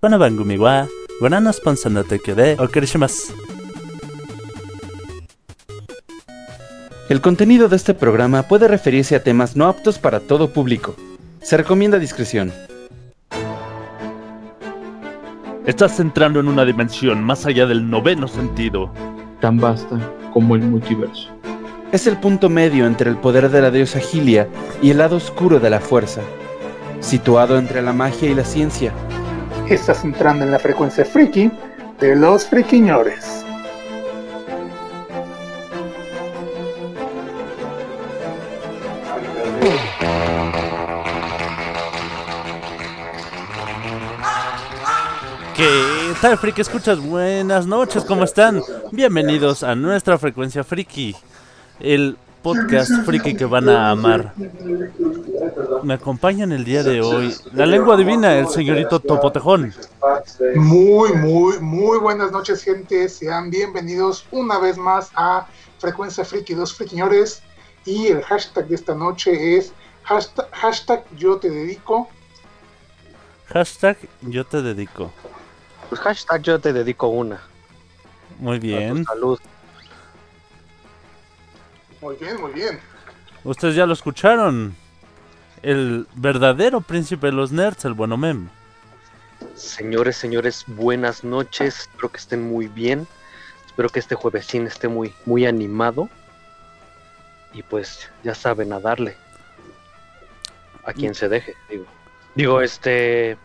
この番組はご覧のスポンサーの提供でお送りします。 El contenido de este programa puede referirse a temas no aptos para todo público. Se recomienda discreción. Estás entrando en una dimensión más allá del noveno sentido. tan vasta como el multiverso. Es el punto medio entre el poder de la diosa Gilia y el lado oscuro de la fuerza, situado entre la magia y la ciencia. Estás entrando en la frecuencia friki de los friquiñores. ¿Qué tal, friki? Escuchas, buenas noches, ¿cómo están? Bienvenidos a nuestra frecuencia friki, el podcast friki que van a amar. Me acompañan el día de hoy la lengua divina, el señorito Topotejón. Muy, muy, muy buenas noches, gente. Sean bienvenidos una vez más a Frecuencia Friki, los friquiñores. Y el hashtag de esta noche es hashtag, hashtag yo te dedico. Hashtag yo te dedico. Pues hashtag yo te dedico una. Muy bien. salud. Muy bien, muy bien. Ustedes ya lo escucharon. El verdadero príncipe de los nerds, el bueno mem. Señores, señores, buenas noches. Espero que estén muy bien. Espero que este juevesín esté muy, muy animado. Y pues ya saben a darle. A quien se deje, digo. Digo, este.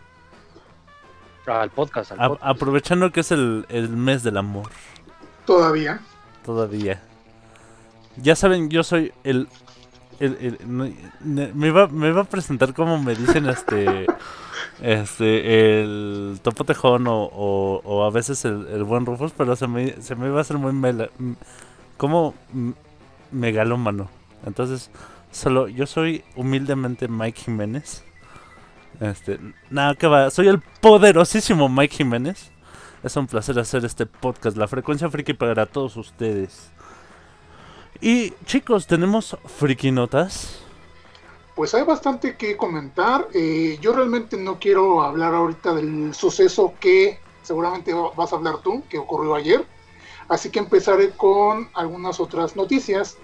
Al podcast, al A- podcast. aprovechando que es el, el mes del amor, Todavía. todavía. Ya saben, yo soy el... me, iba, me iba a presentar como me dicen este... Este, el topo tejón o, o, a veces el, el buen Rufus, pero se me, se me iba a hacer muy mela, como megalómano. Entonces, solo yo soy humildemente Mike Jiménez. Este, nada que va, soy el poderosísimo Mike Jiménez. Es un placer hacer este podcast, la frecuencia friki para todos ustedes. Y chicos, tenemos friki notas. Pues hay bastante que comentar. Eh, yo realmente no quiero hablar ahorita del suceso que seguramente va- vas a hablar tú, que ocurrió ayer. Así que empezaré con algunas otras noticias.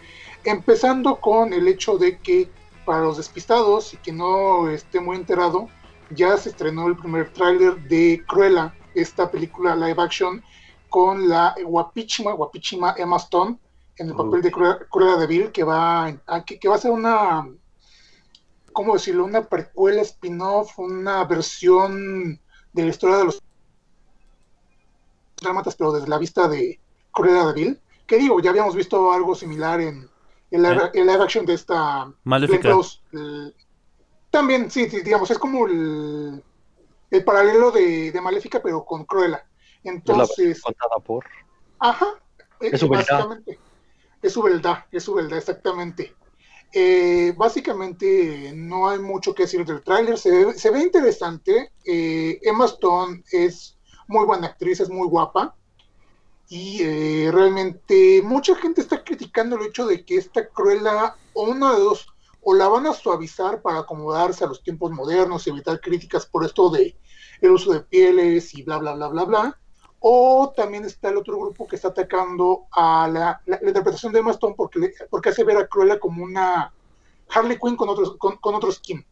Empezando con el hecho de que para los despistados y que no esté muy enterado, ya se estrenó el primer tráiler de Cruella, esta película live action con la guapísima, guapísima Emma Stone en el papel de Cruella, Cruella de Vil, que va, a- que, que va a ser una, ¿cómo decirlo? Una precuela, spin-off, una versión de la historia de los dálmatas, pero desde la vista de Cruella de Vil. Que digo, ya habíamos visto algo similar en el live action de esta Maléfica. También, sí, digamos, es como el, el paralelo de, de Maléfica, pero con Cruella. Es la Entonces, contada por. Ajá. eh, Es verdad. básicamente. Es su verdad, es su verdad, exactamente. Eh, básicamente no hay mucho que decir del tráiler, se, se ve interesante. eh, Emma Stone es muy buena actriz, es muy guapa. Y eh, realmente mucha gente está criticando el hecho de que esta Cruella, o una de dos, o la van a suavizar para acomodarse a los tiempos modernos y evitar críticas por esto de el uso de pieles y bla, bla, bla, bla, bla. O también está el otro grupo que está atacando a la, interpretación de Emma porque, le- porque hace ver a Cruella como una Harley Quinn con otro, con, con otro skin.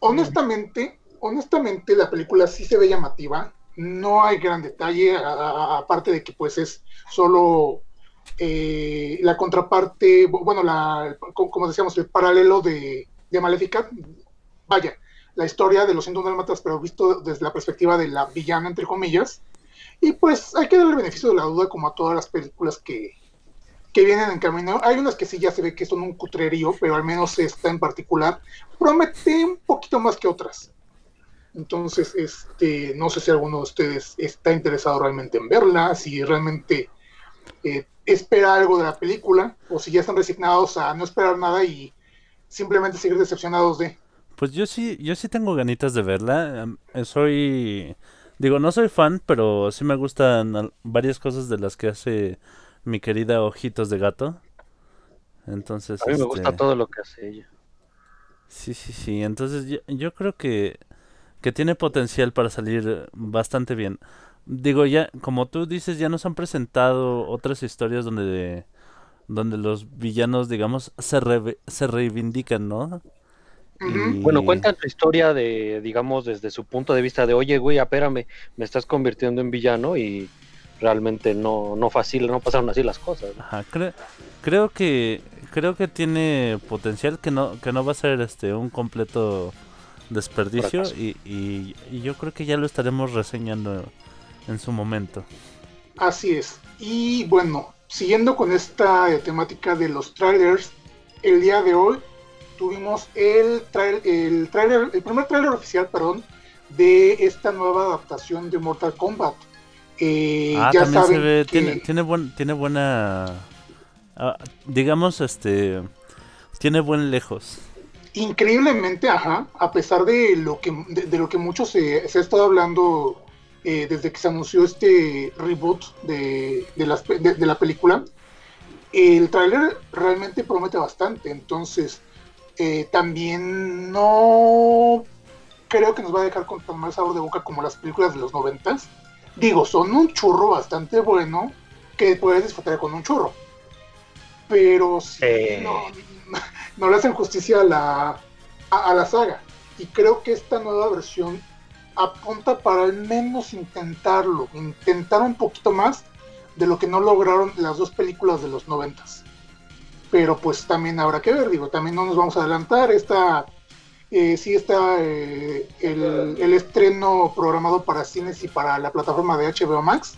Honestamente, honestamente la película sí se ve llamativa. No hay gran detalle, aparte de que pues es solo eh, la contraparte, bu- bueno, la, co- como decíamos, el paralelo de, de Maléfica. Vaya, la historia de los 101 dálmatas, pero visto desde la perspectiva de la villana, entre comillas. Y pues hay que darle el beneficio de la duda como a todas las películas que, que vienen en camino. Hay unas que sí ya se ve que son un cutrerío, pero al menos esta en particular promete un poquito más que otras. Entonces, este, no sé si alguno de ustedes está interesado realmente en verla, si realmente eh, espera algo de la película, o si ya están resignados a no esperar nada y simplemente seguir decepcionados de. Pues yo sí, yo sí tengo ganitas de verla. em, eh, Soy, digo, no soy fan, pero sí me gustan varias cosas de las que hace mi querida Ojitos de Gato. Entonces, A mí me gusta este, todo lo que hace ella. Sí, sí, sí. Entonces yo, yo creo que, que tiene potencial para salir bastante bien. Digo, ya, como tú dices, ya nos han presentado otras historias donde, donde los villanos, digamos, se, re- se reivindican, ¿no? Y- Bueno, cuentan su historia de, digamos, desde su punto de vista de, oye, güey, espérame, me estás convirtiendo en villano y realmente no, no fácil, no pasaron así las cosas. ¿no? Ajá, cre- creo que creo que tiene potencial que no que no va a ser este un completo desperdicio y, y, y yo creo que ya lo estaremos reseñando en su momento. Así es. Y bueno, siguiendo con esta eh, temática de los trailers, el día de hoy tuvimos el, trail- el trailer, el primer trailer oficial, perdón, de esta nueva adaptación de Mortal Kombat. Eh, ah, ya también se ve que tiene tiene buen tiene buena ah, digamos este tiene buen lejos. increíblemente, ajá, a pesar de lo que de, de lo que mucho se, se ha estado hablando eh, desde que se anunció este reboot de, de, las de la película, el tráiler realmente promete bastante. Entonces, eh, también no creo que nos va a dejar con tan mal sabor de boca como las películas de los noventas. Digo, son un churro bastante bueno que puedes disfrutar con un churro. Pero sí, Eh. no, no le hacen justicia a la, a, a la saga. Y creo que esta nueva versión apunta para al menos intentarlo, intentar un poquito más de lo que no lograron las dos películas de los noventas. Pero pues también habrá que ver, digo, también no nos vamos a adelantar. Esta, eh, sí está eh, el, el estreno programado para cines y para la plataforma de HBO Max.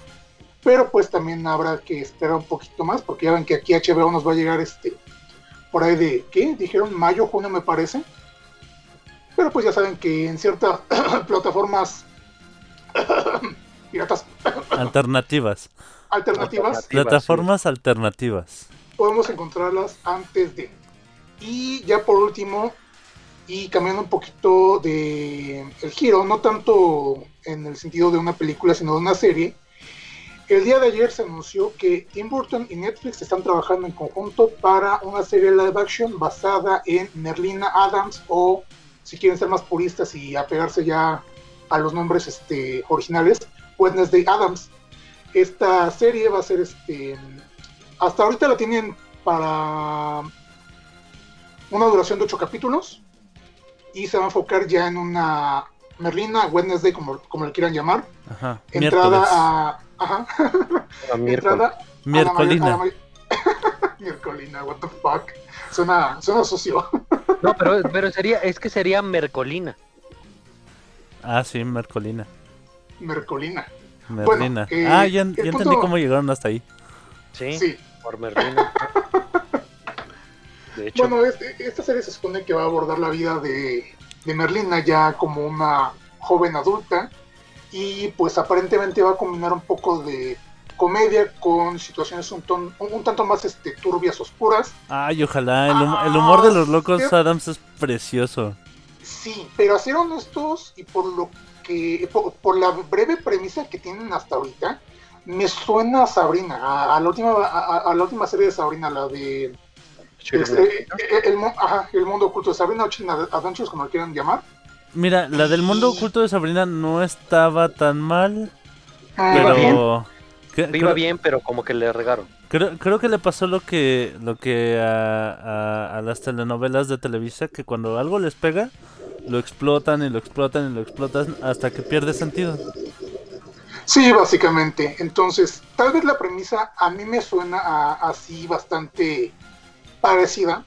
Pero pues también habrá que esperar un poquito más, porque ya ven que aquí HBO nos va a llegar este por ahí de, ¿qué? Dijeron mayo, junio me parece. Pero pues ya saben que en ciertas plataformas piratas Alternativas. alternativas Plataformas alternativas. Podemos encontrarlas antes de. Y ya por último, y cambiando un poquito de el giro, no tanto en el sentido de una película, sino de una serie, el día de ayer se anunció que Tim Burton y Netflix están trabajando en conjunto para una serie live action basada en Merlina Adams o, si quieren ser más puristas y apegarse ya a los nombres este, originales, Wednesday Adams. Esta serie va a ser este hasta ahorita la tienen para una duración de ocho capítulos y se va a enfocar ya en una Merlina Wednesday, como, como le quieran llamar. Ajá. Entrada Miércoles. a. Ajá. A miércoles. entrada. a what the fuck. Suena, suena sucio. No, pero, pero sería, es que sería Mercolina. Ah, sí, Mercolina. Mercolina. Merlina. eh, ah, ya, el ya entendí cómo llegaron hasta ahí. Sí, Sí. Por Merlina. De hecho, Bueno, este- esta serie se supone que va a abordar la vida de, de Merlina ya como una joven adulta y pues aparentemente va a combinar un poco de comedia con situaciones un, ton- un, un tanto más este, turbias, oscuras. Ay, ojalá. El, hum- el humor de los locos Ah, Adams es precioso. Sí, pero a ser honestos y por lo que por, por la breve premisa que tienen hasta ahorita, me suena a Sabrina, a, a la última a, la última serie de Sabrina, la de este, eh, el, mu- ajá, el mundo oculto de Sabrina o China Adventures, como lo quieran llamar. Mira, la del mundo oculto de Sabrina no estaba tan mal, Ah, Iba pero... iba creo, bien, pero como que le regaron. creo, creo que le pasó lo que lo que a, a- a las telenovelas de Televisa, que cuando algo les pega, lo explotan y lo explotan y lo explotan hasta que pierde sentido. Sí, básicamente. Entonces, tal vez la premisa a mí me suena a- así bastante parecida.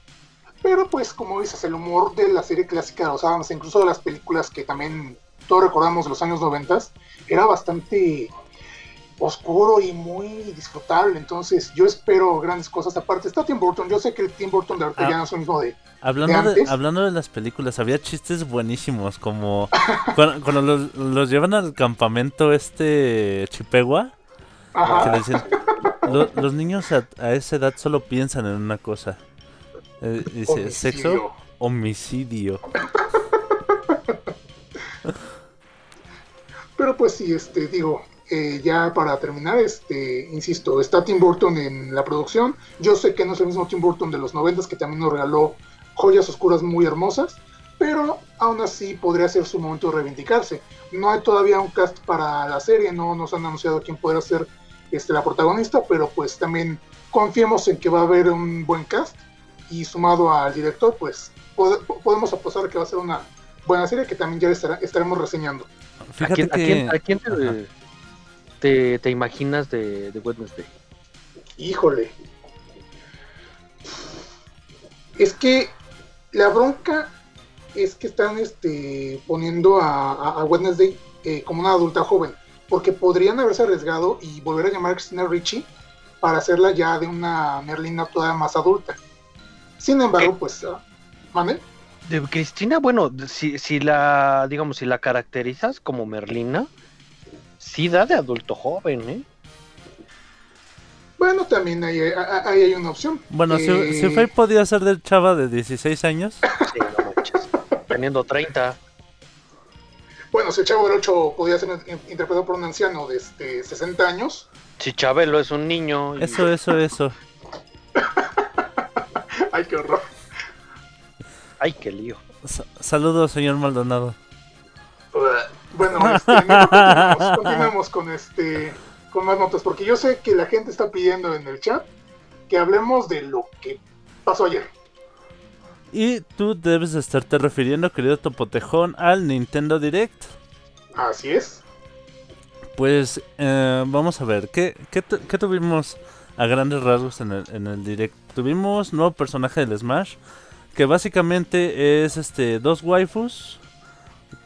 Pero pues, como dices, el humor de la serie clásica de los Adams, incluso de las películas que también todos recordamos de los años 90, era bastante oscuro y muy disfrutable. Entonces, yo espero grandes cosas. Aparte, está Tim Burton. Yo sé que el Tim Burton de ahorita Ah. ya no es el mismo de... Hablando ¿De hablando de las películas, había chistes buenísimos, como cuando, cuando los, los llevan al campamento este Chipegua, que Ajá. le dicen, "Lo- los niños a, a esa edad solo piensan en una cosa. Eh, dice, Homicidio. sexo, homicidio. Pero pues sí, este, digo, eh, ya para terminar, este, insisto, está Tim Burton en la producción. Yo sé que no es el mismo Tim Burton de los noventas que también nos regaló joyas oscuras muy hermosas, pero aún así podría ser su momento de reivindicarse. No hay todavía un cast para la serie, no nos han anunciado quién podrá ser este, la protagonista, pero pues también confiemos en que va a haber un buen cast y sumado al director, pues pod- podemos apostar que va a ser una buena serie que también ya estará- estaremos reseñando. ¿A quién, a que... quién- a quién te, Ajá. te- te imaginas de, de Wednesday? Híjole. Es que la bronca es que están este, poniendo a, Wednesday eh, como una adulta joven, porque podrían haberse arriesgado y volver a llamar a Christina Ricci para hacerla ya de una Merlina todavía más adulta. Sin embargo, pues, ah, ¿mande? De Cristina, bueno, si, si la, digamos, si la caracterizas como Merlina, sí da de adulto joven, ¿eh? Bueno, también ahí, ahí- hay una opción. Bueno, si, Eh, si Faye podía ser de chava de 16 años, Sí, no manches. Teniendo 30. Bueno, si el Chavo del 8 podía ser in- interpretado por un anciano de este, 60 años, Si Chabelo es un niño. y- eso, eso, eso. ¡ay, qué horror! Ay, qué lío. Sa- saludos, señor Maldonado. Bueno, este, continuamos, continuamos con este con más notas, porque yo sé que la gente está pidiendo en el chat que hablemos de lo que pasó ayer. Y tú debes de estarte refiriendo, querido Topotejón, al Nintendo Direct. Así es. Pues eh, vamos a ver, ¿qué, qué, qué tuvimos a grandes rasgos en el, en el Direct? Tuvimos nuevo personaje del Smash, que básicamente es este dos waifus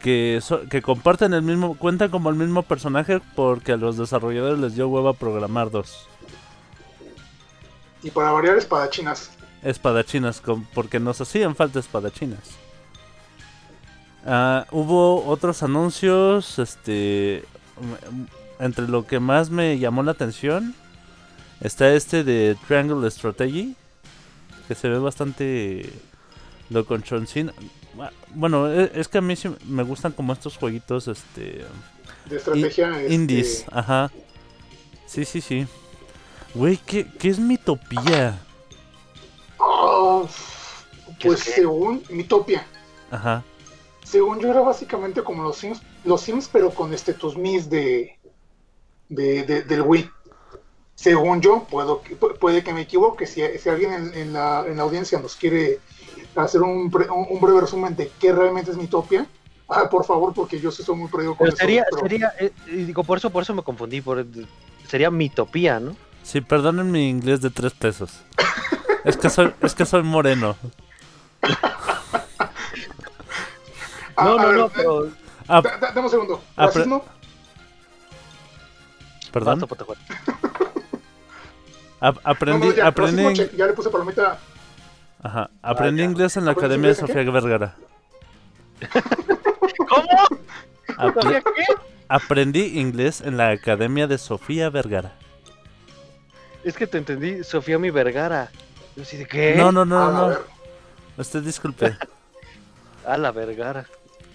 que, so- que comparten el mismo, cuentan como el mismo personaje porque a los desarrolladores les dio hueva programar dos Y para variar espadachinas. espadachinas, com- porque nos hacían falta espadachinas. Ah, hubo otros anuncios, este, entre lo que más me llamó la atención está este de Triangle Strategy, que se ve bastante loconchoncín. Ah, Bueno, e- es que a mí sí me gustan como estos jueguitos, este, De estrategia. este, indies, ajá. Sí, sí, sí. Güey, ¿qué, ¿qué es Mitopía? oh, ¿Qué pues según Mitopia. Ajá. Según yo era básicamente como los Sims, los Sims pero con este tus Mis de, de, de- del Wii. Según yo, puedo, puede que me equivoque. Si, si alguien en, en la, en la audiencia nos quiere hacer un, bre- un, un breve resumen de qué realmente es Mitopia, ah, por favor, porque yo sí soy muy perdido con Pero eso, sería, pero- sería, eh, y digo, por eso, por eso me confundí, por, sería mitopía, ¿no? Sí, perdonen mi inglés de tres pesos. Es que soy, es que soy moreno. Ah, no, a no, ver, no, eh, pero... Ah, da- da- dame un segundo. Ah, ¿Racismo? perdón. No, aprendí, no, ya, aprendí, check, ya le puse palomita. Ajá, aprendí Ah, inglés en la ¿Aprendes Academia de Sofía Vergara. ¿Cómo? Apre- ¿Sofía qué? aprendí inglés en la Academia de Sofía Vergara. Es que te entendí, Sofía mi Vergara. Yo de qué? No, no, no, Ah, no. Usted disculpe. A la Vergara.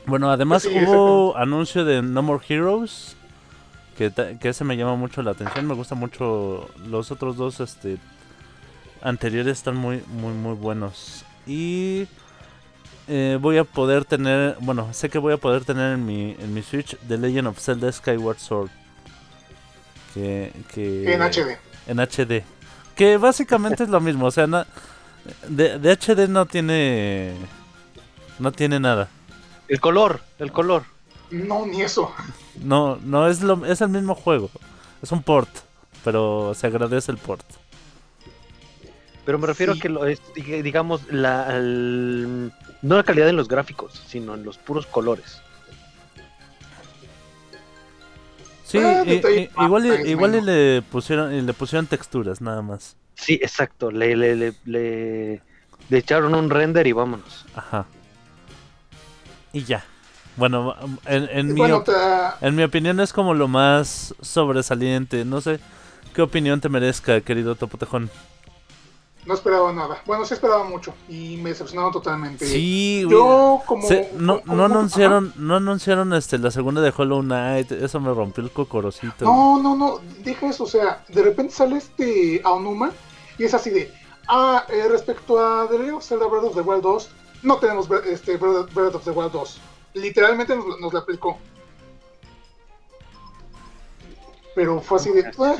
Bueno, además Sí, hubo anuncio de No More Heroes. Que, que ese me llama mucho la atención. Me gusta mucho. Los otros dos este, anteriores están muy, muy, muy buenos. Y eh, voy a poder tener. Bueno, sé que voy a poder tener en mi, en mi Switch The Legend of Zelda Skyward Sword. Que, que, En HD. en HD. Que básicamente es lo mismo. O sea, no- de, de HD no tiene. No tiene nada. El color, el color. No, ni eso. No, no es lo, es el mismo juego. Es un port, pero se agradece el port. Pero me refiero Sí. a que lo es, dig- digamos, la, no la calidad en los gráficos, sino en los puros colores. Sí, Ah, igual, igual le pusieron, le pusieron texturas nada más. Sí, exacto. Le, le, le, le, le echaron un render y vámonos. Ajá. Y ya. Bueno, en, en, mi, Bueno, op- ta- en mi opinión es como lo más sobresaliente. No sé qué opinión te merezca, querido Topotejón. No esperaba nada. Bueno, sí esperaba mucho y me decepcionaron totalmente. Sí, güey. Yo como... Se- no, como- no anunciaron, no anunciaron este la segunda de Hollow Knight, eso me rompió el cocorocito. No, no, no, deja eso, o sea, de repente sale este Aonuma y es así de, ah, eh, respecto a The Legend of Zelda Breath of the Wild 2, no tenemos Bre- este, Breath Breath of the Wild 2. Literalmente nos, nos la aplicó. Pero fue así de... "Ah".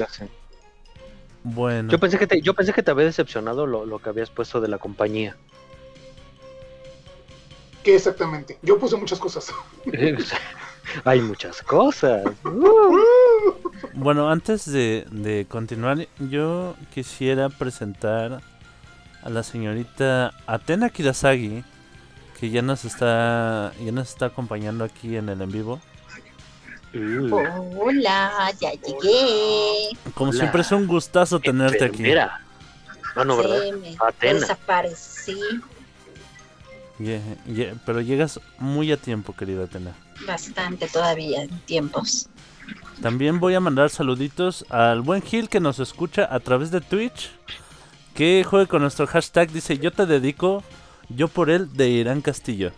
Bueno, Yo pensé que te, yo pensé que te había decepcionado lo, lo que habías puesto de la compañía. ¿Qué exactamente? Yo puse muchas cosas. Hay muchas cosas. bueno, antes de, de continuar, yo quisiera presentar a la señorita Atena Kirasagi, que ya nos está, ya nos está acompañando aquí en el en vivo. Uh, Hola, ya llegué. Como Hola. siempre es un gustazo tenerte aquí. enfermera. Ah, no, ¿verdad? Sí, me Atena. desaparecí Ye- ye- pero llegas muy a tiempo, querida Atena. bastante todavía en tiempos. También voy a mandar saluditos al buen Gil que nos escucha a través de Twitch. Que juegue con nuestro hashtag. Dice: Yo te dedico, yo por él, de Irán Castillo.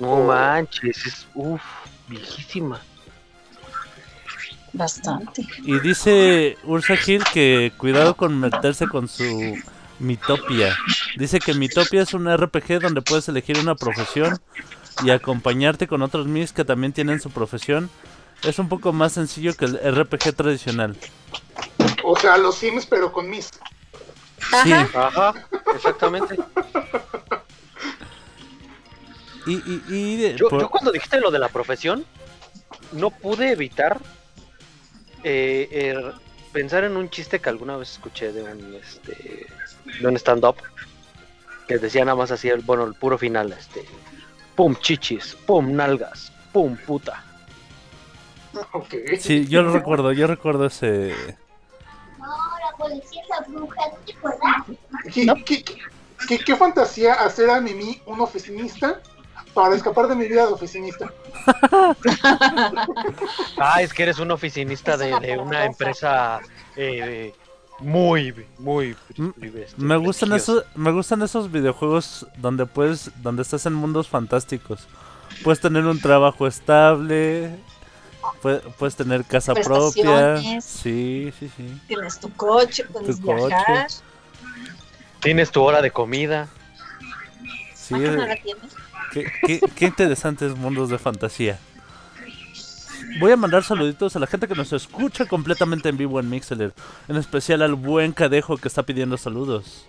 No manches, es uf, viejísima. Bastante. Y dice Ursa Gil que cuidado con meterse con su Mitopia. Dice que Mitopia es un RPG donde puedes elegir una profesión y acompañarte con otros Mis que también tienen su profesión. Es un poco más sencillo que el RPG tradicional. O sea, los Sims, pero con mis. Sí, Ajá. Ajá, exactamente. y, y, y de- Yo, por- yo cuando dijiste lo de la profesión, no pude evitar eh, er- pensar en un chiste que alguna vez escuché de un este de un stand-up que decía nada más así el, bueno, el puro final, este pum chichis, pum nalgas, pum puta. Ok. Sí, yo lo recuerdo, yo recuerdo ese... ¿Qué, qué- qué- qué- qué fantasía hacer a Mimi un oficinista para escapar de mi vida de oficinista? Ah, es que eres un oficinista Es de, una de una paradoja. empresa eh, muy, muy Me gustan esos, me gustan esos videojuegos donde puedes, donde estás en mundos fantásticos. Puedes tener un trabajo estable, pue- puedes tener casa propia. Sí, sí, sí. Tienes tu coche, puedes Tu coche. viajar. Tienes tu hora de comida. Sí, ¿Cuánto no la tienes? Qué, qué- qué interesantes mundos de fantasía. Voy a mandar saluditos a la gente que nos escucha completamente en vivo en Mixler. En especial al buen Cadejo que está pidiendo saludos.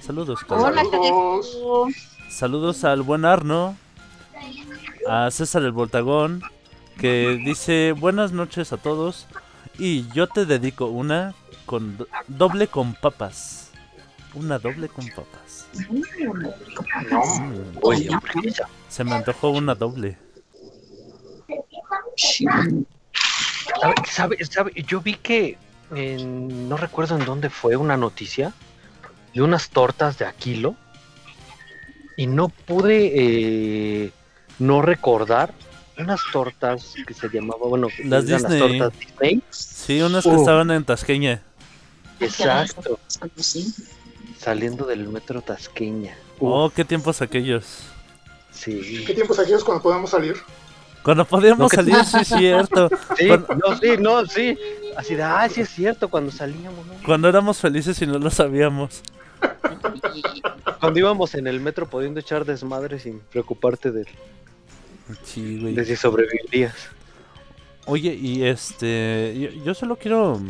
Saludos, Cadejo. Hola, Saludos. Cadejo. Saludos al buen Arno, a César el Voltagón, que dice buenas noches a todos y yo te dedico una con do- doble con papas. Una doble con papas. Mm, Oye, se me antojó una doble. ¿Sabe, sabe- sabe? Yo vi que en- no recuerdo en dónde fue una noticia de unas tortas de Aquilo y no pude eh, no recordar unas tortas que se llamaban, bueno, Las Disney. las tortas Disney. Sí, unas que estaban en Tasqueña. Exacto, Sí. Saliendo del metro Tasqueña. Oh, qué tiempos aquellos. Sí. ¿Qué tiempos aquellos cuando podemos salir? Cuando podíamos No, que- salir, sí es cierto. Sí, Cuando- no, sí, no, sí. Así de, ah, sí es cierto, cuando salíamos, ¿no? Cuando éramos felices y no lo sabíamos. Cuando íbamos en el metro pudiendo echar desmadre sin preocuparte de, Sí, güey. de si sobrevivirías. Oye, y este, yo, yo solo quiero,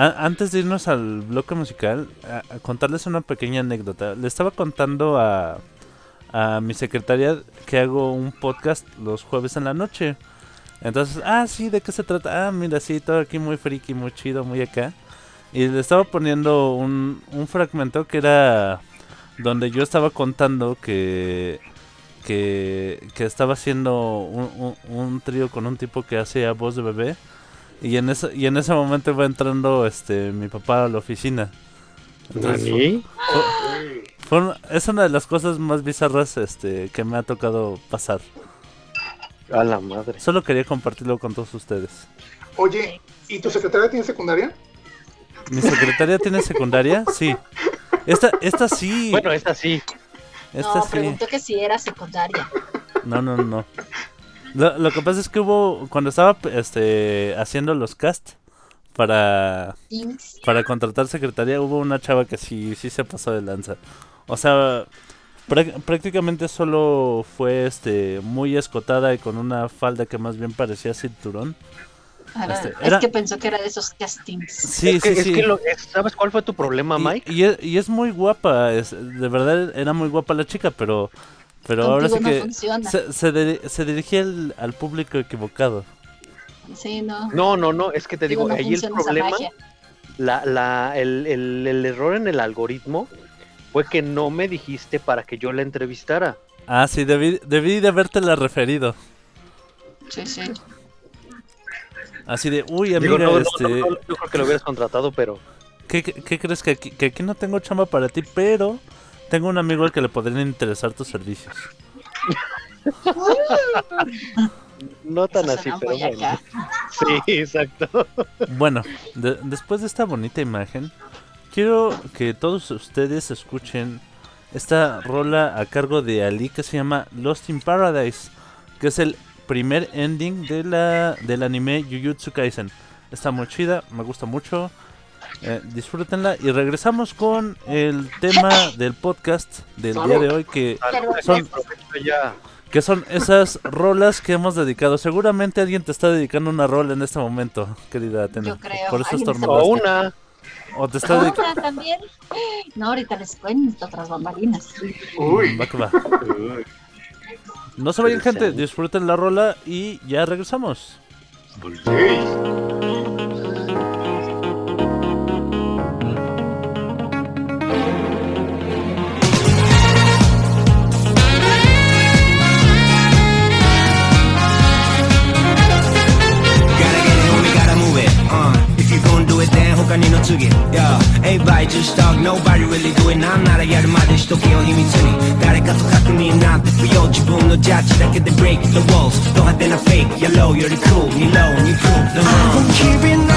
antes de irnos al bloque musical, a- a contarles una pequeña anécdota. Le estaba contando a, a mi secretaria que hago un podcast los jueves en la noche. Entonces, ah, sí, ¿de qué se trata? Ah, mira, sí, todo aquí muy friki, muy chido, muy acá. Y le estaba poniendo un, un fragmento que era donde yo estaba contando que que, que estaba haciendo un, un- un trío con un tipo que hacía voz de bebé y en ese y en ese momento va entrando este mi papá a la oficina Entonces, fue es una de las cosas más bizarras este que me ha tocado pasar A la madre. solo quería compartirlo con todos ustedes Oye, ¿y tu secretaria tiene secundaria? mi secretaria tiene secundaria sí esta esta sí Bueno, esta sí. esta No, sí preguntó que si era secundaria. No, no, no. Lo, lo que pasa es que hubo, cuando estaba este, haciendo los cast para, para contratar secretaria, hubo una chava que sí, sí se pasó de lanza. O sea, Prá- prácticamente solo fue este muy escotada y con una falda que más bien parecía cinturón. Ahora, Este, es que pensó que era de esos castings. Sí, es que, sí, es sí. que lo- es- ¿Sabes cuál fue tu problema, Y- Mike? Y, es, y es muy guapa, es, de verdad era muy guapa la chica, pero pero ahora sí no que funciona. se, se, diri- se dirigía al, al público equivocado. Sí, no. No, no, no, es que te digo, Contigo no ahí el problema, la, la, el, el- el error en el algoritmo fue que no me dijiste para que yo la entrevistara. Ah, sí, debí, debí de habértela referido. Sí, sí. Así de, uy, Digo, no, no, este, no, no, yo creo que lo hubieras contratado, pero ¿qué, qué, qué crees que aquí, que aquí no tengo chamba para ti? Pero tengo un amigo al que le podrían interesar tus servicios. no tan así, pero bueno. Sí, exacto. Bueno, de- después de esta bonita imagen, quiero que todos ustedes escuchen esta rola a cargo de Ali que se llama Lost in Paradise, que es el primer ending de la, del anime Jujutsu Kaisen. Está muy chida, me gusta mucho. Eh, disfrútenla y regresamos con el tema del podcast del día de hoy que son que son esas rolas que hemos dedicado. Seguramente alguien te está dedicando una rola en este momento, querida Atena. Yo creo. Por eso O una. O te está dedicando. También. No, ahorita les cuento otras bambalinas. Uy, Va que va. No se vayan, gente. Disfruten la rola y ya regresamos. Gotta do it, then 他にの次。Yeah, everybody just talk, nobody really do it. なんならやるまでしとけよ秘密に。誰かと確認なんて不要。自分のジャッジだけで break the walls。ド派手な fake, yellow より cool。二 low に prove the wrong.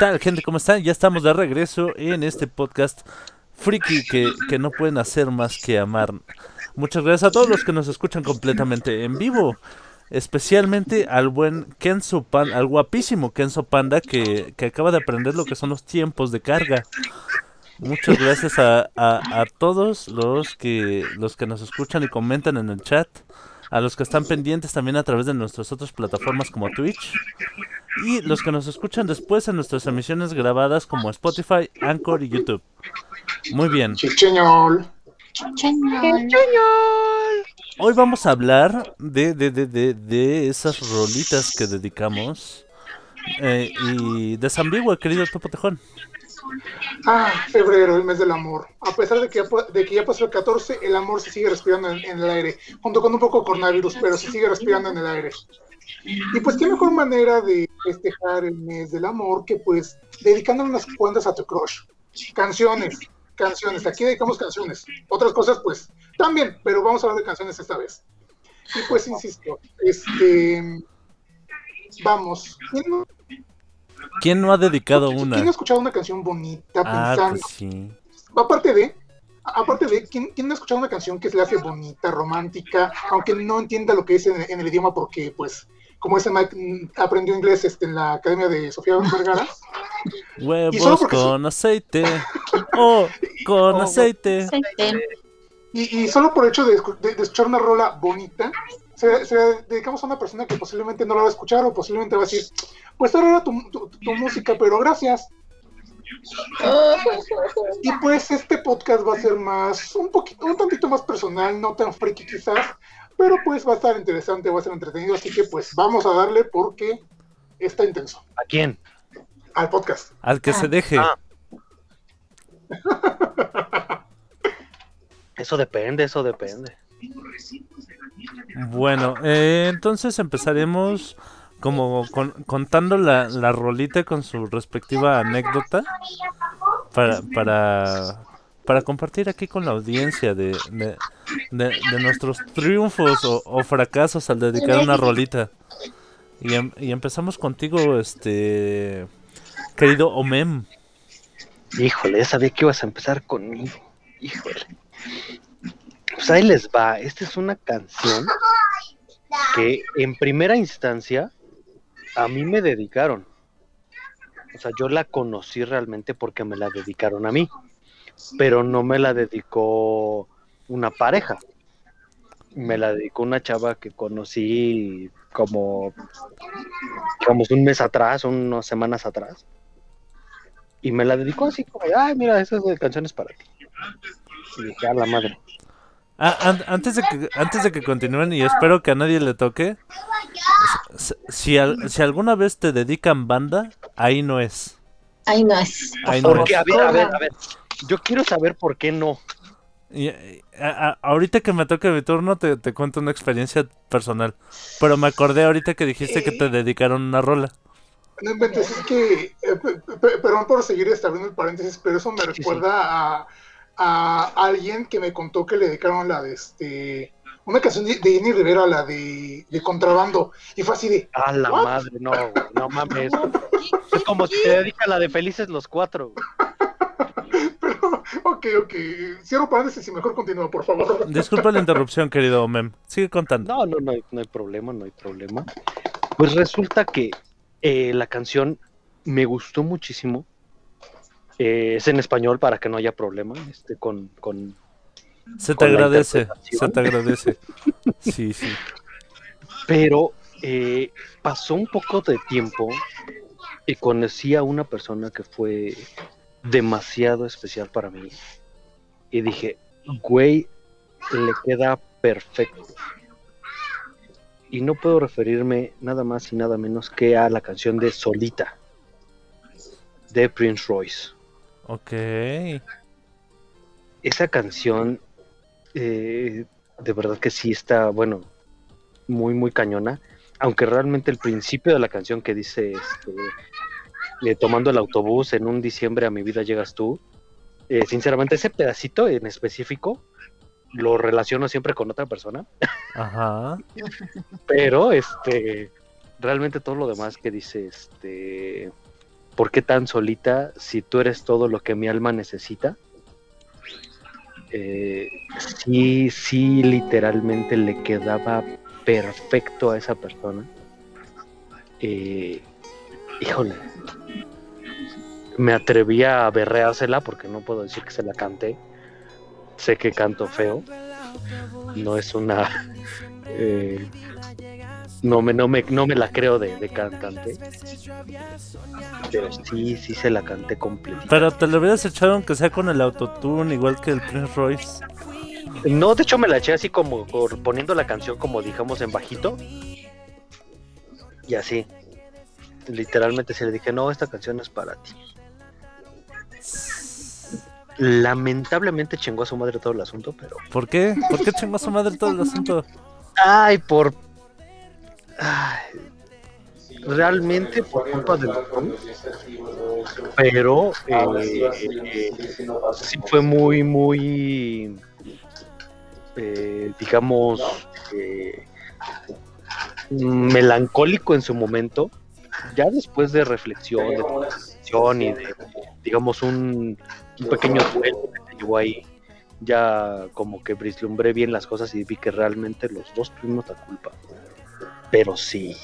Tal, gente? ¿Cómo están? Ya estamos de regreso en este podcast friki que, que no pueden hacer más que amar. Muchas gracias a todos los que nos escuchan completamente en vivo. Especialmente al buen Kenzo Panda, al guapísimo Kenzo Panda que, que acaba de aprender lo que son los tiempos de carga. Muchas gracias a, a, a todos los que, los que nos escuchan y comentan en el chat. A los que están pendientes también a través de nuestras otras plataformas como Twitch. Y los que nos escuchan después en nuestras emisiones grabadas como Spotify, Anchor y YouTube. Muy bien. Chicheñol. Hoy vamos a hablar de, de, de, de, de esas rolitas que dedicamos. eh, y desambigua, querido Topo Tejón. Ah, febrero, el mes del amor. A pesar de que, de que ya pasó el 14, el amor se sigue respirando en, en el aire, junto con un poco de coronavirus, pero se sigue respirando en el aire. Y pues qué mejor manera de festejar el mes del amor que pues dedicándole unas cuantas a tu crush. Canciones, canciones. Aquí dedicamos canciones. Otras cosas pues también, pero vamos a hablar de canciones esta vez. Y pues insisto, este... Vamos. ¿Quién no, ¿Quién no ha dedicado quién una? no ha escuchado una canción bonita Ah, pensando pues sí. aparte de, aparte de, ¿quién, quién no ha escuchado una canción que se le hace bonita, romántica, aunque no entienda lo que es en, en el idioma porque, pues, como ese Mike aprendió inglés este, en la academia de Sofía Vergara, Huevos con aceite. Oh, con Oh, aceite. Aceite. y, y solo por el hecho de, de- de escuchar una rola bonita, se, se dedicamos a una persona que posiblemente no la va a escuchar o posiblemente va a decir, pues ahora era tu, tu- tu música, pero gracias. Y pues este podcast va a ser más, un poquito, un tantito más personal, no tan friki quizás, pero pues va a estar interesante, va a ser entretenido, así que pues vamos a darle porque está intenso ¿A quién? al podcast. Al que se deje. Ah. Eso depende, eso depende. Bueno, eh, entonces empezaremos como con- contando la, la rolita con su respectiva anécdota para, para, para compartir aquí con la audiencia de, de, nuestros triunfos o, fracasos al dedicar una rolita. Y, em- y empezamos contigo, este querido Omem. Híjole, ya sabía que ibas a empezar conmigo. Híjole. Pues ahí les va. Esta es una canción que en primera instancia a mí me dedicaron. O sea, yo la conocí realmente porque me la dedicaron a mí. Pero no me la dedicó una pareja. Me la dedicó una chava que conocí como, digamos, un mes atrás, unas semanas atrás. Y me la dedicó así como, ay, mira, esas canciones para ti. Y dije, a la madre. Ah, an- antes, de que, antes de que continúen, y espero que a nadie le toque, si, al- si alguna vez te dedican banda, ahí no es. Ahí no es. Ahí no ¿Por es. A ver, a ver, a ver. Yo quiero saber por qué no. Y, y, a- a- ahorita que me toque mi turno, te, te cuento una experiencia personal. Pero me acordé ahorita que dijiste que te dedicaron una rola. No inventes, es que, eh, pe- pe- perdón por seguir estableciendo el paréntesis, pero eso me Sí, sí. recuerda a, a alguien que me contó que le dedicaron la de este, una canción de de Jenny Rivera, la de, de Contrabando, y fue así de, A la What? madre, no, no mames. Es como si te dedica la de Felices los Cuatro. güey. pero, ok, ok, cierro paréntesis y mejor continúa, por favor. Disculpa la interrupción, querido Mem. Sigue contando. No, no, no hay, no hay problema, no hay problema. Pues resulta que eh, la canción me gustó muchísimo. Eh, es en español para que no haya problema este, con, con... Se te con la agradece, se te agradece. Sí, sí. Pero eh, pasó un poco de tiempo y conocí a una persona que fue demasiado especial para mí. Y dije, güey, le queda perfecto. Y no puedo referirme nada más y nada menos que a la canción de Solita de Prince Royce. Ok. Esa canción, eh, de verdad que sí está, bueno, muy, muy cañona. Aunque realmente el principio de la canción que dice, este, eh, tomando el autobús en un diciembre a mi vida llegas tú, eh, sinceramente ese pedacito en específico lo relaciono siempre con otra persona, Ajá. pero este, realmente todo lo demás que dice, este, ¿por qué tan solita si tú eres todo lo que mi alma necesita? Eh, sí, sí, literalmente le quedaba perfecto a esa persona. Eh, híjole, me atreví a berreársela porque no puedo decir que se la canté. Sé que canto feo. No es una. eh, no, me, no, me, no me la creo de, de cantante. Pero sí, sí se la canté completa. Pero te lo hubieras echado aunque sea con el autotune, igual que el Prince Royce. No, de hecho me la eché así como poniendo la canción como digamos en bajito. Y así. Literalmente se le dije, no, esta canción es para ti. Lamentablemente chingó a su madre todo el asunto, pero... ¿Por qué? ¿Por qué chingó a su madre todo el asunto? Ay, por... Ay, realmente por culpa del. Pero eh, eh, sí fue muy, muy... eh, digamos... eh, melancólico en su momento. Ya después de reflexión, de reflexión y de, digamos, un, un pequeño duelo que se llevó ahí, ya como que vislumbré bien las cosas y vi que realmente los dos tuvimos la culpa. Pero sí.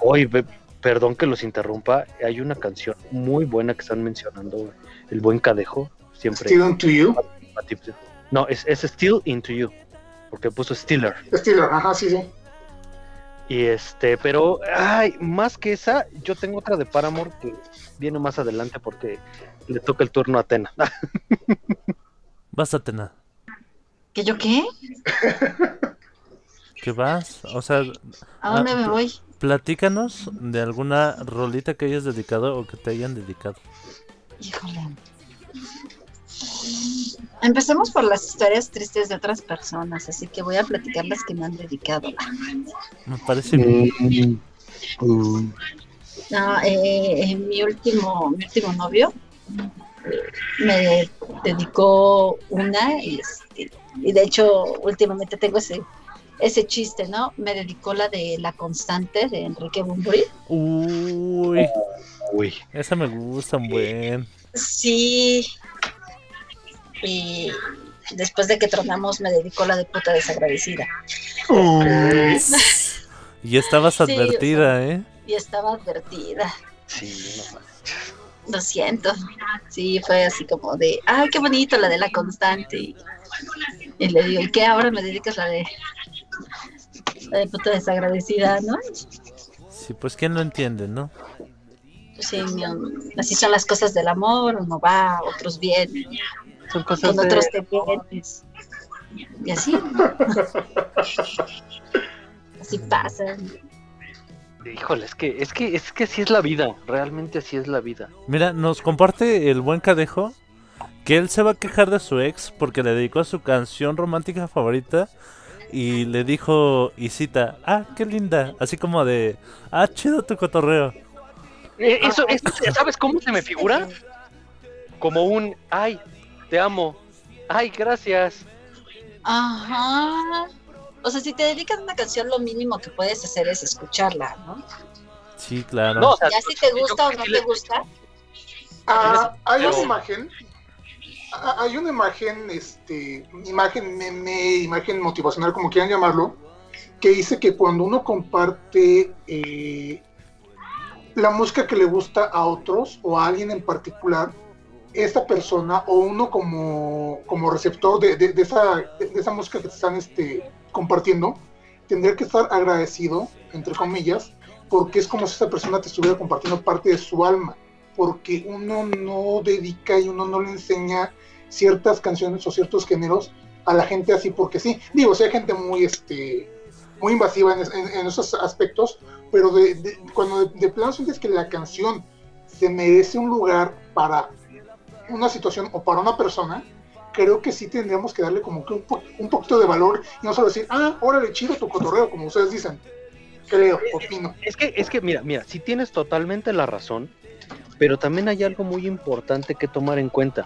Hoy, perdón que los interrumpa, hay una canción muy buena que están mencionando, El Buen Cadejo, siempre. Still on to you. No, es, es Still Into You, porque puso Stiller. Steeler, ajá, sí, sí. Y este, pero, ay, más que esa, yo tengo otra de Paramore que viene más adelante porque le toca el turno a Atena. Vas, Atena. ¿Que yo qué? ¿Qué vas? O sea, ¿A dónde Ah, me voy? platícanos de alguna rolita que hayas dedicado o que te hayan dedicado. Híjole. Empecemos por las historias tristes de otras personas, así que voy a platicar las que me han dedicado. Me parece bien. No, eh, mi último, mi último novio eh, me dedicó una y, este, y de hecho últimamente tengo ese ese chiste, ¿no? Me dedicó la de La Constante de Enrique Bunbury. Uy, Uy, esa me gusta un buen. Sí. Y después de que tronamos me dedicó la de puta desagradecida. Y estabas Sí, advertida, ¿eh? Y estaba advertida. sí, no manches. Lo siento. Sí, fue así como de, ay, qué bonito la de la constante. Y, y le digo, ¿y qué ahora me dedicas la de la de puta desagradecida, no? Sí, pues quién lo entiende, ¿no? Sí, así son las cosas del amor, uno va, otros vienen, Son cosas con otros de... Y así. así pasa. Híjole, es que, es que, es que así es la vida, realmente así es la vida. Mira, nos comparte el buen cadejo que él se va a quejar de su ex porque le dedicó su canción romántica favorita y le dijo, y cita, ah, qué linda, así como de, ah, chido tu cotorreo. Eh, Eso, eso, ¿sabes cómo se me figura? Como un, ay, te amo, ay, gracias. Ajá. O sea, si te dedicas a una canción, lo mínimo que puedes hacer es escucharla, ¿no? Sí, claro. No, o sea, Ya si te gusta o no te gusta, Ah, hay una imagen, ah, hay una imagen, este, imagen meme, imagen motivacional, como quieran llamarlo, que dice que cuando uno comparte eh, la música que le gusta a otros o a alguien en particular, esta persona o uno como, como receptor de, de- esa, de, esa música que te están este, compartiendo, tendría que estar agradecido, entre comillas, porque es como si esa persona te estuviera compartiendo parte de su alma porque uno no dedica y uno no le enseña ciertas canciones o ciertos géneros a la gente así porque sí. Digo, si hay gente muy este muy invasiva en, en- esos aspectos, pero de- cuando de, de plano sientes que la canción se merece un lugar para una situación o para una persona, creo que sí tendríamos que darle como que un, po- un poquito de valor y no solo decir, ah, órale, chido tu cotorreo, como ustedes dicen. Creo, opino. Es que, es que, mira, mira, si tienes totalmente la razón, pero también hay algo muy importante que tomar en cuenta.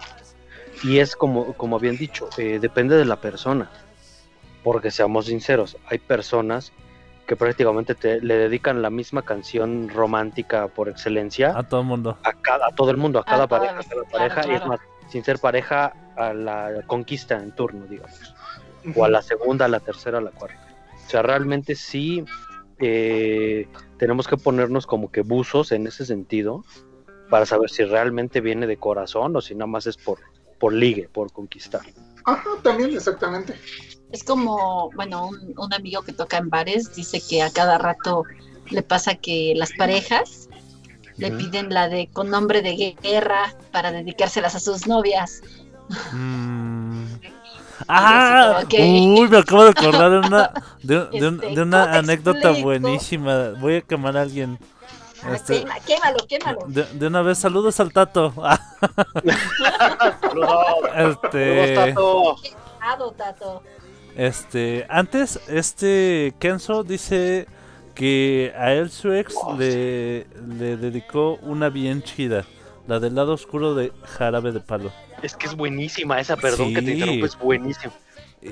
Y es como, como habían dicho, eh, depende de la persona. Porque seamos sinceros, hay personas que prácticamente te, le dedican la misma canción romántica por excelencia A todo el mundo. a, cada, a todo el mundo, a cada todas, pareja, a cada claro, pareja, y es más, sin ser pareja, a la conquista en turno, digamos o a la segunda, a la tercera, a la cuarta. O sea, realmente sí eh, tenemos que ponernos como que buzos en ese sentido para saber si realmente viene de corazón o si nada más es por, por ligue, por conquistar. Ajá, también, exactamente. Es como, bueno, un, un amigo que toca en bares dice que a cada rato le pasa que las parejas le piden la de con nombre de guerra para dedicárselas a sus novias. Mm. Ah, uy, me acabo de acordar de una, de, de un- Este, de una ¿cómo te anécdota explico? buenísima. Voy a quemar a alguien. Ah, Este, quema- quémalo, quémalo. de, de una vez, saludos al Tato. este, Ado, Tato. Este, antes, este Kenzo dice que a él su ex le, le dedicó una bien chida. La del lado oscuro de Jarabe de Palo. Es que es buenísima esa, perdón que te Sí. interrumpo, es buenísima.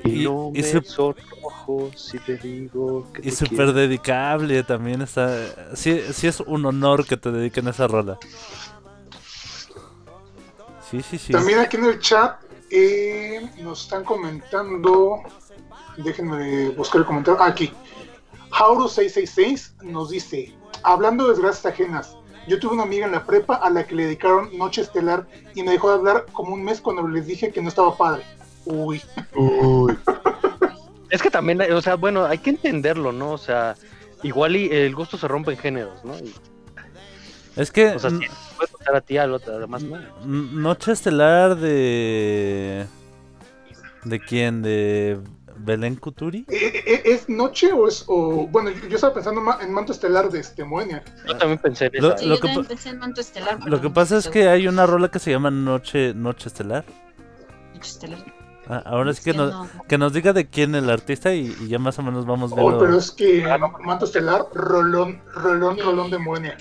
Y, no y me su- sonrojo si te digo que Y te súper quiero. dedicable también está. Sí, sí es un honor que te dediquen esa rola. Sí, sí, sí. También aquí en el chat eh, nos están comentando. Déjenme buscar el comentario. Ah, aquí. Jauro666 nos dice: Hablando de desgracias ajenas, yo tuve una amiga en la prepa a la que le dedicaron Noche Estelar y me dejó de hablar como un mes cuando les dije que no estaba padre. Uy, Es que también, o sea, bueno, hay que entenderlo, ¿no? O sea, igual y el gusto se rompe en géneros, ¿no? Y, Es que o sea, sí, n- puede gustar a ti, al otro, además no. Noche Estelar de. ¿De quién? ¿De Belén Cuturi? ¿e- e- ¿es noche o es.? O, bueno, yo, yo estaba pensando en Manto Estelar de este Moenia. Yo también pensé en Lo- esa. Sí, lo yo que también pensé en Manto Estelar. Lo que pasa es que hay una rola que se llama Noche, Noche Estelar. Manto Estelar. Ah, ahora sí que, Es que nos, no. que nos diga de quién el artista y, y ya más o menos vamos Oh, viendo. pero es que Manto Estelar, rolón, rolón, rolón de Moenia.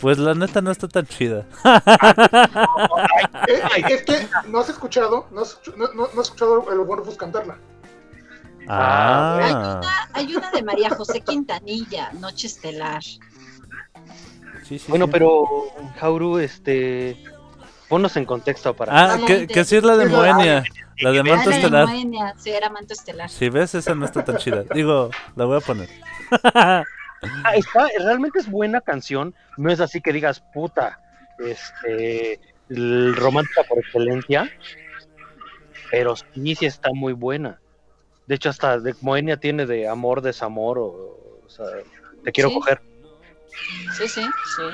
Pues la neta no está tan chida. Eh, es que no has escuchado, no has, no, no- no has escuchado el buen Rufus cantarla. Ah, Hay una de María José Quintanilla, Noche Estelar. sí, sí, Bueno, sí. pero Jauru, este, ponnos en contexto para. Ah, Ah, que, que sí es la de Moenia, la de Manto la de Estelar. Moenia, sí, era Manto Estelar. Si ves, esa no está tan chida. Digo, la voy a poner. Ah, está, realmente es buena canción, no es así que digas, puta, este, el romántica por excelencia, pero sí, sí está muy buena. De hecho, hasta de Moenia tiene de amor, desamor, o, o sea, te quiero Sí. coger. Sí, sí, sí. De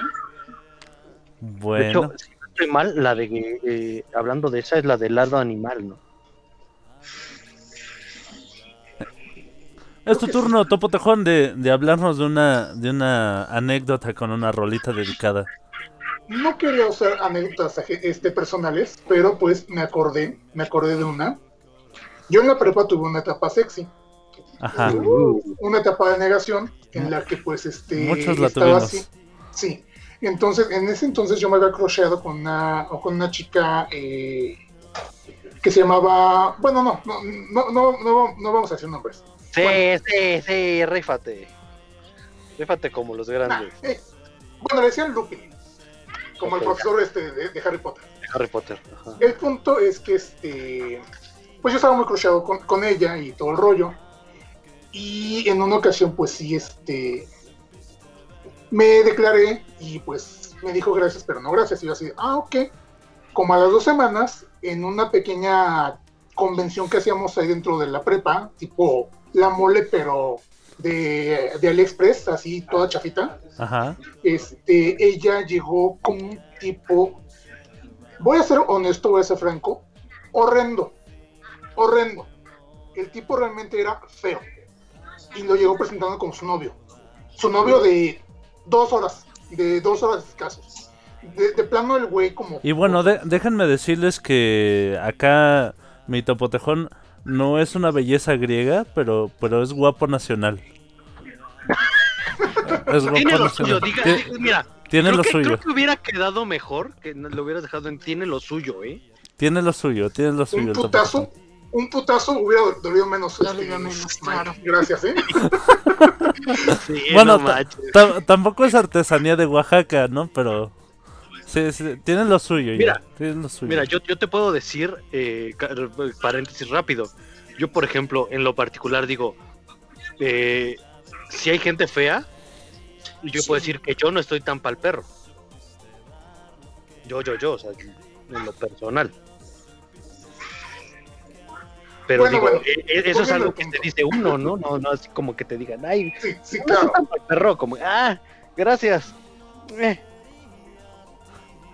Bueno, hecho, si no estoy mal, la de, eh, hablando de esa, es la del lado animal, ¿no? es tu turno, Topo Tejón, de, de hablarnos de una, de una anécdota con una rolita dedicada. No quería usar anécdotas aje- este, personales, pero pues me acordé, me acordé de una. Yo en la prepa tuve una etapa sexy, Ajá. una etapa de negación en la que pues este Muchos la estaba tuvimos. así. Sí. Entonces, en ese entonces yo me había crocheado con una, o con una chica eh, que se llamaba, bueno, no, no, no, no, no, no vamos a decir nombres. Sí, Bueno. sí, sí, rífate. Rífate como los Nah, grandes eh, bueno, le decían Lupin, como el profesor este de, de Harry Potter. Harry Potter. Ajá. El punto es que este, pues yo estaba muy crocheado con, con ella y todo el rollo. Y en una ocasión, pues sí, este, me declaré y pues me dijo gracias, pero no gracias. Y yo así, ah, ok. Como a las dos semanas, en una pequeña convención que hacíamos ahí dentro de la prepa, tipo la mole, pero de, de AliExpress, así toda chafita Ajá. este, ella llegó con un tipo, voy a ser honesto, voy a ser franco, horrendo, horrendo. El tipo realmente era feo y lo llegó presentando como su novio. Su novio de dos horas, de dos horas escasos. De, de plano el güey como... Y bueno, de- déjenme decirles que acá mi topotejón no es una belleza griega, pero, pero es guapo nacional. Es guapo Tiene lo nacional. suyo, diga, mira, tiene creo lo que, suyo, creo que hubiera quedado mejor que lo hubieras dejado en tiene lo suyo, ¿eh? tiene lo suyo, tiene lo suyo. un putazo. Un putazo hubiera dolido menos. Dolido este, menos, claro. Gracias, ¿eh? Sí, Bueno, no tampoco es artesanía de Oaxaca, ¿no? Pero sí, sí, tiene lo suyo. ya, Mira, lo suyo. Mira, yo, yo te puedo decir, eh, paréntesis rápido. Yo, por ejemplo, en lo particular digo, eh, si hay gente fea, yo puedo decir que yo no estoy tan pa'l perro. Yo, yo, yo, o sea, en lo personal. Pero Bueno, digo, bueno, eh, eh, eso es algo al que te dice uno, ¿no? No, no así como que te digan, ay, Sí, sí, no claro. perro, como, ah, gracias. Eh,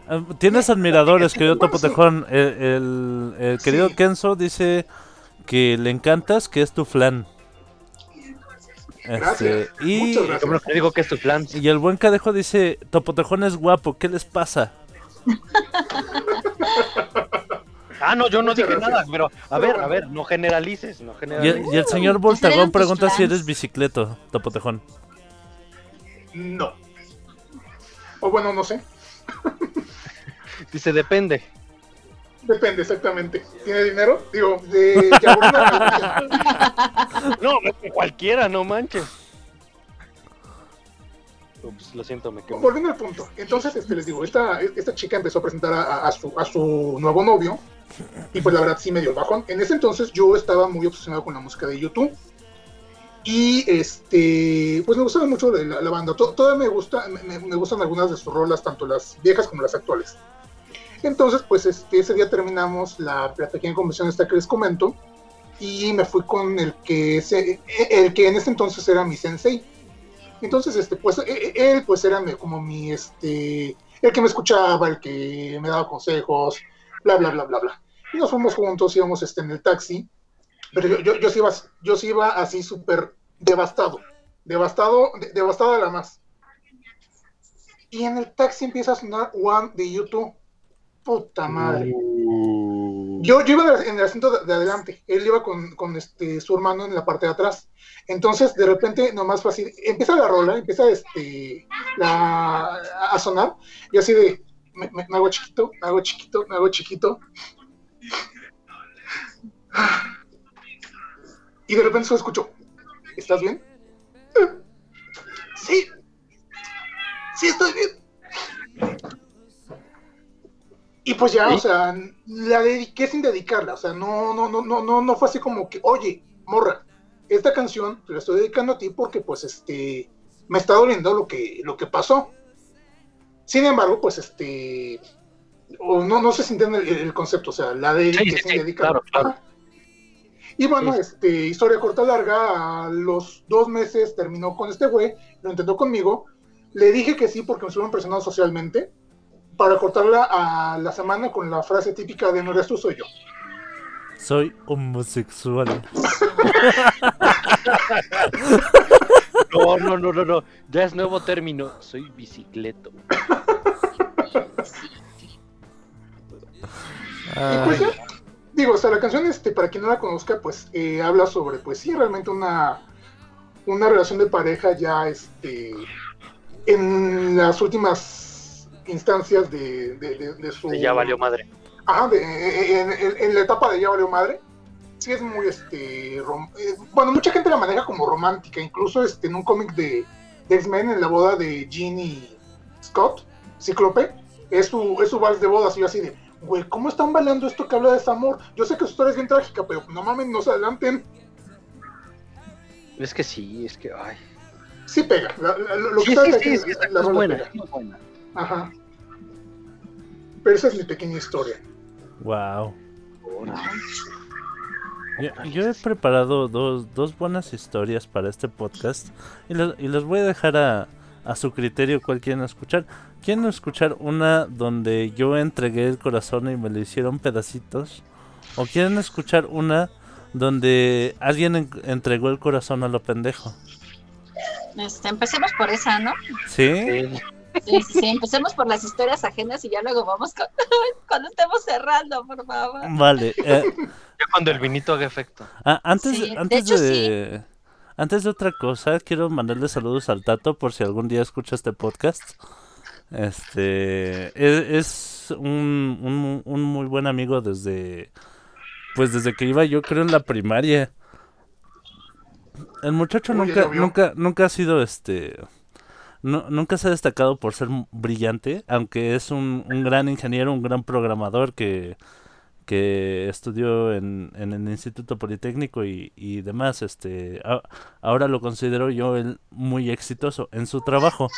Ah, Tienes admiradores, querido Bueno, Topo sí. Tejón. El, el- el querido Sí. Kenzo dice que le encantas, que es tu flan. Gracias. Este, y, que digo que es tu plan. y el buen Cadejo dice, Topo Tejón es guapo, ¿qué les pasa? Ah, no, yo no Muchas dije gracias. nada, pero a ver, a ver, no generalices, no Y generalices. el, y el señor ¿y Voltagón pregunta si eres bicicleto, Topo Tejón. No. O bueno, no sé. Dice, depende. Depende, exactamente. ¿Tiene dinero? Digo, de Yaburna, No, cualquiera, no manches. Ups, lo siento, me quemé. Volviendo al punto. Entonces, este, les digo, esta, esta chica empezó a presentar a, a su, a su nuevo novio. Y pues la verdad sí me dio el bajón. En ese entonces yo estaba muy obsesionado con la música de YouTube. Y este, pues me gustaba mucho la, la banda. To- Todavía me, gusta, me, me gustan algunas de sus rolas, tanto las viejas como las actuales. Entonces, pues este, ese día terminamos la, pequeña convención esta que les comento. Y me fui con el que, se, el que en ese entonces era mi sensei. Entonces, este, pues, e- e- él, pues, era como mi, este, el que me escuchaba, el que me daba consejos, bla, bla, bla, bla, bla. Y nos fuimos juntos, íbamos, este, en el taxi, pero yo, yo, sí iba, yo sí iba así súper devastado, devastado, de- devastado de la más. Y en el taxi empieza a sonar One de YouTube. Puta madre. Yo, yo iba en el, en el asiento de, de adelante, él iba con, este, su hermano en la parte de atrás. Entonces, de repente, nomás fue así, empieza la rola, empieza este, la, a sonar, y así de, me, hago chiquito, me hago chiquito, me hago chiquito. Y de repente escucho, ¿estás bien? Sí, sí estoy bien. Y pues ya, ¿Sí? o sea, la dediqué sin dedicarla, o sea, no, no, no, no, no, no fue así como que, oye, morra, esta canción te la estoy dedicando a ti porque pues este me está doliendo lo que, lo que pasó. Sin embargo, pues este o no, no sé si entienden el, el concepto, o sea, la dediqué Sí, sí, sin dedicarla. claro, claro. Y bueno, este, historia corta larga, a los dos meses terminó con este güey, lo intentó conmigo, le dije que sí porque me estuvieron presionando socialmente, para cortarla a la semana con la frase típica de no eres tú, soy yo. Soy homosexual. No, no, no, no, no. Ya es nuevo término. Soy bicicleto. Y pues ya, digo, o sea, la canción, este, para quien no la conozca, pues eh, habla sobre, pues sí, realmente una, una relación de pareja ya, este, en las últimas instancias de, de, de- de su... Ya valió madre. Ajá, de- en, en- en la etapa de ya valió madre. Sí es muy, este, rom- eh, bueno, mucha gente la maneja como romántica, incluso este, en un cómic de, de X-Men, en la boda de Jean y Scott, Cíclope, es su, es su vals de bodas, y yo así de, güey, ¿cómo están bailando esto que habla de desamor? Yo sé que su historia es bien trágica, pero no mames, no se adelanten. Es que sí, es que. Ay. Sí pega, la- la- lo, que Sí, sí, sí, es buena, pega. es buena. Ajá. Pero esa es mi pequeña historia. Wow. Yo, yo he preparado dos, dos buenas historias para este podcast y, las- y las voy a dejar a, a su criterio cuál quieren escuchar. ¿Quieren escuchar una donde yo entregué el corazón y me lo hicieron pedacitos? ¿O quieren escuchar una donde alguien en- entregó el corazón a lo pendejo? Este, empecemos por esa, ¿no? ¿Sí? Sí. Sí, sí, sí, empecemos por las historias ajenas y ya luego vamos con... cuando estemos cerrando, por favor. Vale. eh, Ya cuando el vinito haga efecto. Ah, antes, Sí, de antes hecho, de, antes de otra cosa, quiero mandarle saludos al Tato por si algún día escucha este podcast. Este es, es un, un, un muy buen amigo desde pues desde que iba yo creo en la primaria. El muchacho Uy, nunca nunca nunca ha sido este nu- nunca se ha destacado por ser brillante, aunque es un, un gran ingeniero, un gran programador que que estudió en, en el Instituto Politécnico y, y demás, este, ahora lo considero yo muy exitoso en su trabajo,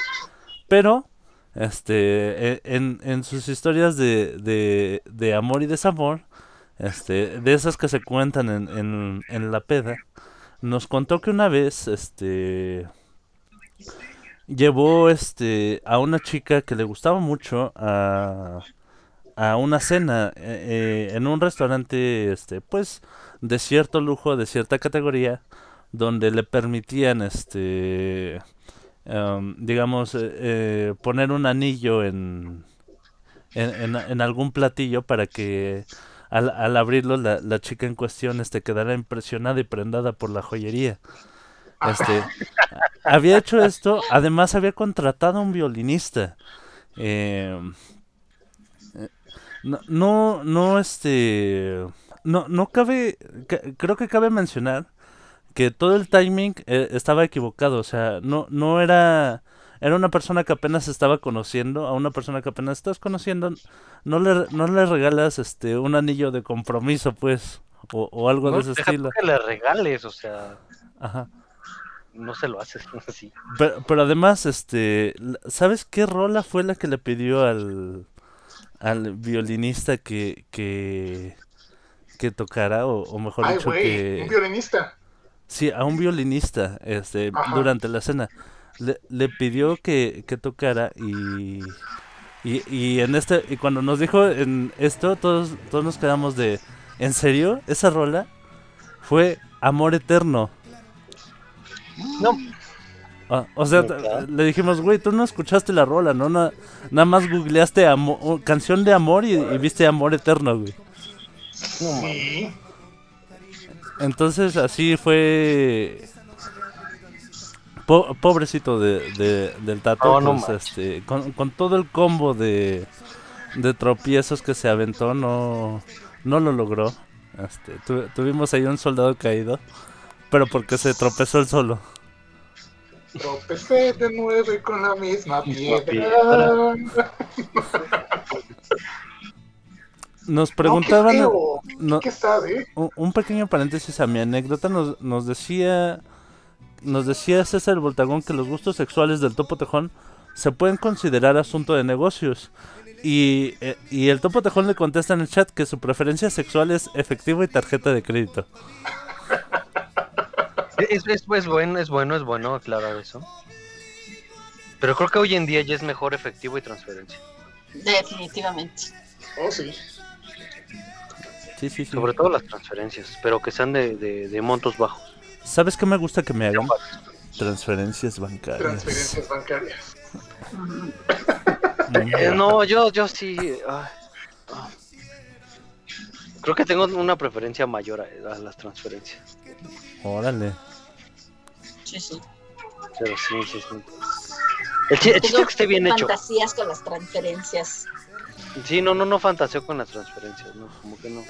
pero, este, e- en, en sus historias de, de, de amor y desamor, este, de esas que se cuentan en, en, en la peda, nos contó que una vez, este, llevó, este, a una chica que le gustaba mucho a a una cena eh, eh, en un restaurante este pues de cierto lujo de cierta categoría donde le permitían este em, digamos eh, eh, poner un anillo en en, en- en algún platillo para que al, al abrirlo la, la chica en cuestión este quedara impresionada y prendada por la joyería este había hecho esto además había contratado a un violinista em, no, no, no, este, no, no cabe, ca- creo que cabe mencionar que todo el timing eh, estaba equivocado, o sea, no, no era, era una persona que apenas estaba conociendo, a una persona que apenas estás conociendo, no le, no le regalas, este, un anillo de compromiso, pues, o, o algo No, de ese estilo. que le regales, o sea, Ajá. No se lo haces así. Pero, pero además, este, ¿sabes qué rola fue la que le pidió al, al violinista que, que, que tocara, o, o mejor Ay, dicho, güey, que... un violinista. Sí, a un violinista, este, Ajá. durante la cena. Le, le pidió que, que tocara y, y, y en este, y cuando nos dijo en esto, todos, todos nos quedamos de, ¿en serio? ¿Esa rola? Fue Amor Eterno. No. Ah, o sea, le dijimos, güey, tú no escuchaste la rola, ¿no? Na- nada más googleaste amo- canción de amor y, y viste Amor Eterno, güey. Sí. Entonces así fue... Po- pobrecito de, de- del Tato, No, no pues, este, con, con todo el combo de, de tropiezos que se aventó, no, no lo logró. Este, tu- tuvimos ahí un soldado caído, pero porque se tropezó el solo. Tropecé de nuevo y con la misma piedra. Nos No, qué preguntaban... no- ¿Qué sabe? un, un pequeño paréntesis a mi anécdota nos, nos decía nos decía César Voltagón que los gustos sexuales del topo tejón se pueden considerar asunto de negocios y, eh, y el topo tejón le contesta en el chat que su preferencia sexual es efectivo y tarjeta de crédito Es, es, es bueno, es bueno, es bueno aclarar eso. Pero creo que hoy en día ya es mejor efectivo y transferencia. Definitivamente. Oh, sí. Sí, sí, sí. Sobre todo las transferencias, pero que sean de, de, de montos bajos. ¿Sabes qué me gusta que me hagan? Transferencias bancarias. Transferencias bancarias. Eh, no, yo, yo sí. ay. Creo que tengo una preferencia mayor a, a las transferencias. Órale. Sí, sí. Pero sí, sí, sí. El, chi- el chiste es que esté bien hecho. fantasías con las transferencias. Sí, no, no, no fantaseo con las transferencias, no, como que no.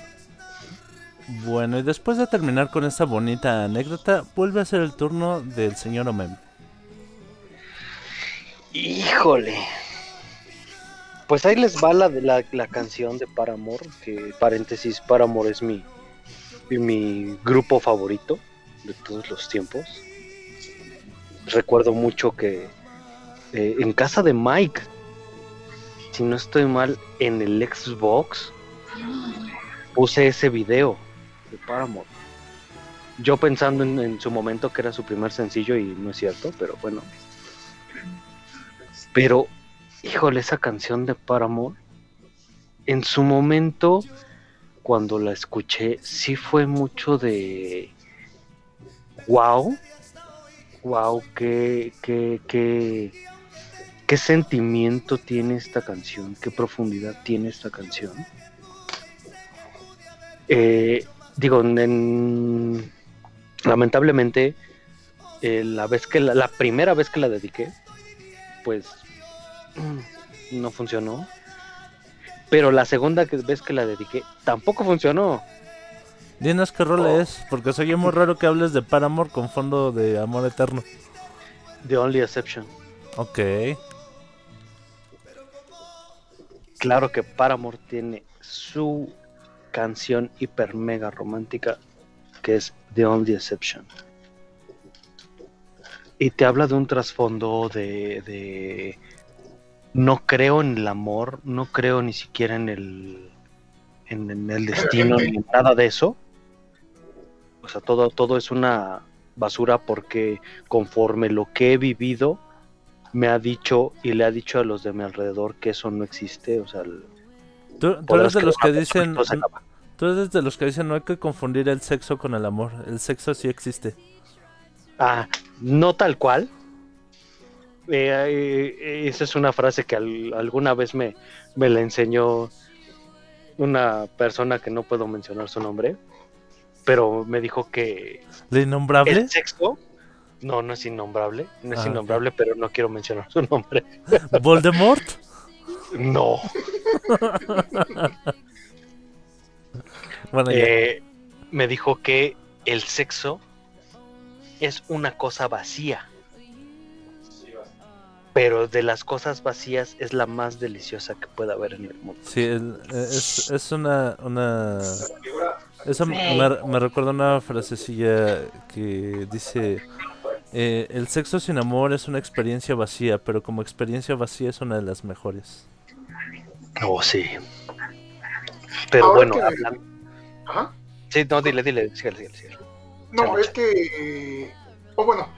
Bueno, y después de terminar con esta bonita anécdota, vuelve a ser el turno del señor Omem. Híjole. Pues ahí les va la, la, la canción de Paramore, que paréntesis, Paramore es mi, mi grupo favorito de todos los tiempos. Recuerdo mucho que eh, en casa de Mike, si no estoy mal, en el Xbox, puse ese video de Paramore. Yo pensando en, en su momento que era su primer sencillo y no es cierto, pero bueno. Pero, híjole, esa canción de Paramore, en su momento, cuando la escuché, sí fue mucho de... ¡Wow! ¡Wow! ¡Qué, qué, qué, sentimiento tiene esta canción! ¡Qué profundidad tiene esta canción! Eh, digo, en- lamentablemente, eh, la vez que la, la primera vez que la dediqué, pues no funcionó. Pero la segunda vez que la dediqué tampoco funcionó. Dinos qué rol Oh. es, porque soy muy raro que hables de Paramore con fondo de amor eterno. The Only Exception. Ok. Claro que Paramore tiene su canción hiper mega romántica que es The Only Exception. Y te habla de un trasfondo de, de no creo en el amor, no creo ni siquiera en el en, en el destino ni en nada de eso. O sea, todo, todo es una basura porque conforme lo que he vivido me ha dicho y le ha dicho a los de mi alrededor que eso no existe, o sea, el- Tú, tú podrás eres de los que dicen... Tú eres de los que dicen no hay que confundir el sexo con el amor. El sexo sí existe. Ah, no tal cual. Eh, eh, esa es una frase que al- alguna vez me, me la enseñó una persona que no puedo mencionar su nombre, pero me dijo que ¿La innombrable? el sexo no, no es innombrable, no es Ah, innombrable, pero no quiero mencionar su nombre. ¿Voldemort? No. Bueno. Eh, me dijo que el sexo es una cosa vacía. Pero de las cosas vacías es la más deliciosa que puede haber en el mundo. Sí, es, es una... una... Eso me, me recuerda una frasecilla que dice... eh, el sexo sin amor es una experiencia vacía, pero como experiencia vacía es una de las mejores. Oh, sí. Pero Ahora bueno, que- hablando-. Sí, no, dile, dile, síguele, síguele, síguele. No, Chale, es que. eh, o bueno,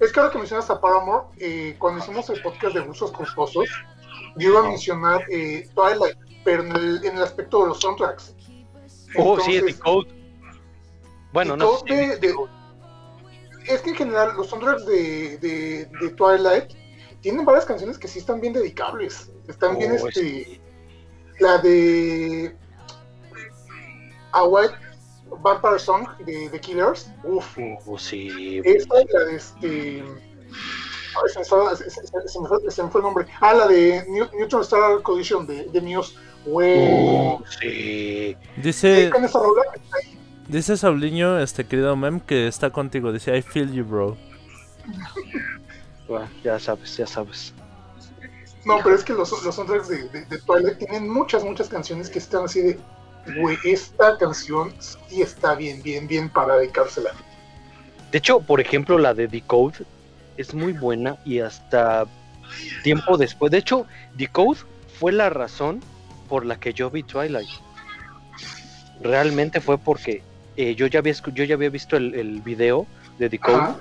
es que ahora que mencionas a Paramore, eh, cuando hicimos el podcast de Gustos Culposos, yo iba a mencionar eh, Twilight, pero en el, en el aspecto de los soundtracks. Oh, sí, es Entonces, Decode. Bueno, no sé es de- Decode. Es que en general los soundtracks de, de, de Twilight tienen varias canciones que sí están bien dedicables. Están bien, Oh, este. La de. A White Vampire Song de The Killers. Uf. Oh, sí. Esta es la de este. ay, se, me fue, se- se- se me fue- se me fue el nombre. Ah, la de New- Neutron Star Collision de, de Muse. Güey. Oh, sí. Dice, Sí, con esa rola. dice Sauliño, este querido mem, que está contigo. Dice, I feel you, bro. Bueno, ya sabes, ya sabes. No, pero es que los, los soundtracks de, de, de Twilight tienen muchas, muchas canciones que están así de. Güey, esta canción sí está bien, bien, bien para dedicársela. De hecho, por ejemplo, la de Decode es muy buena y hasta tiempo después. De hecho, Decode fue la razón por la que yo vi Twilight. Realmente fue porque eh, yo, ya había, yo ya había visto el, el video de Decode Ajá.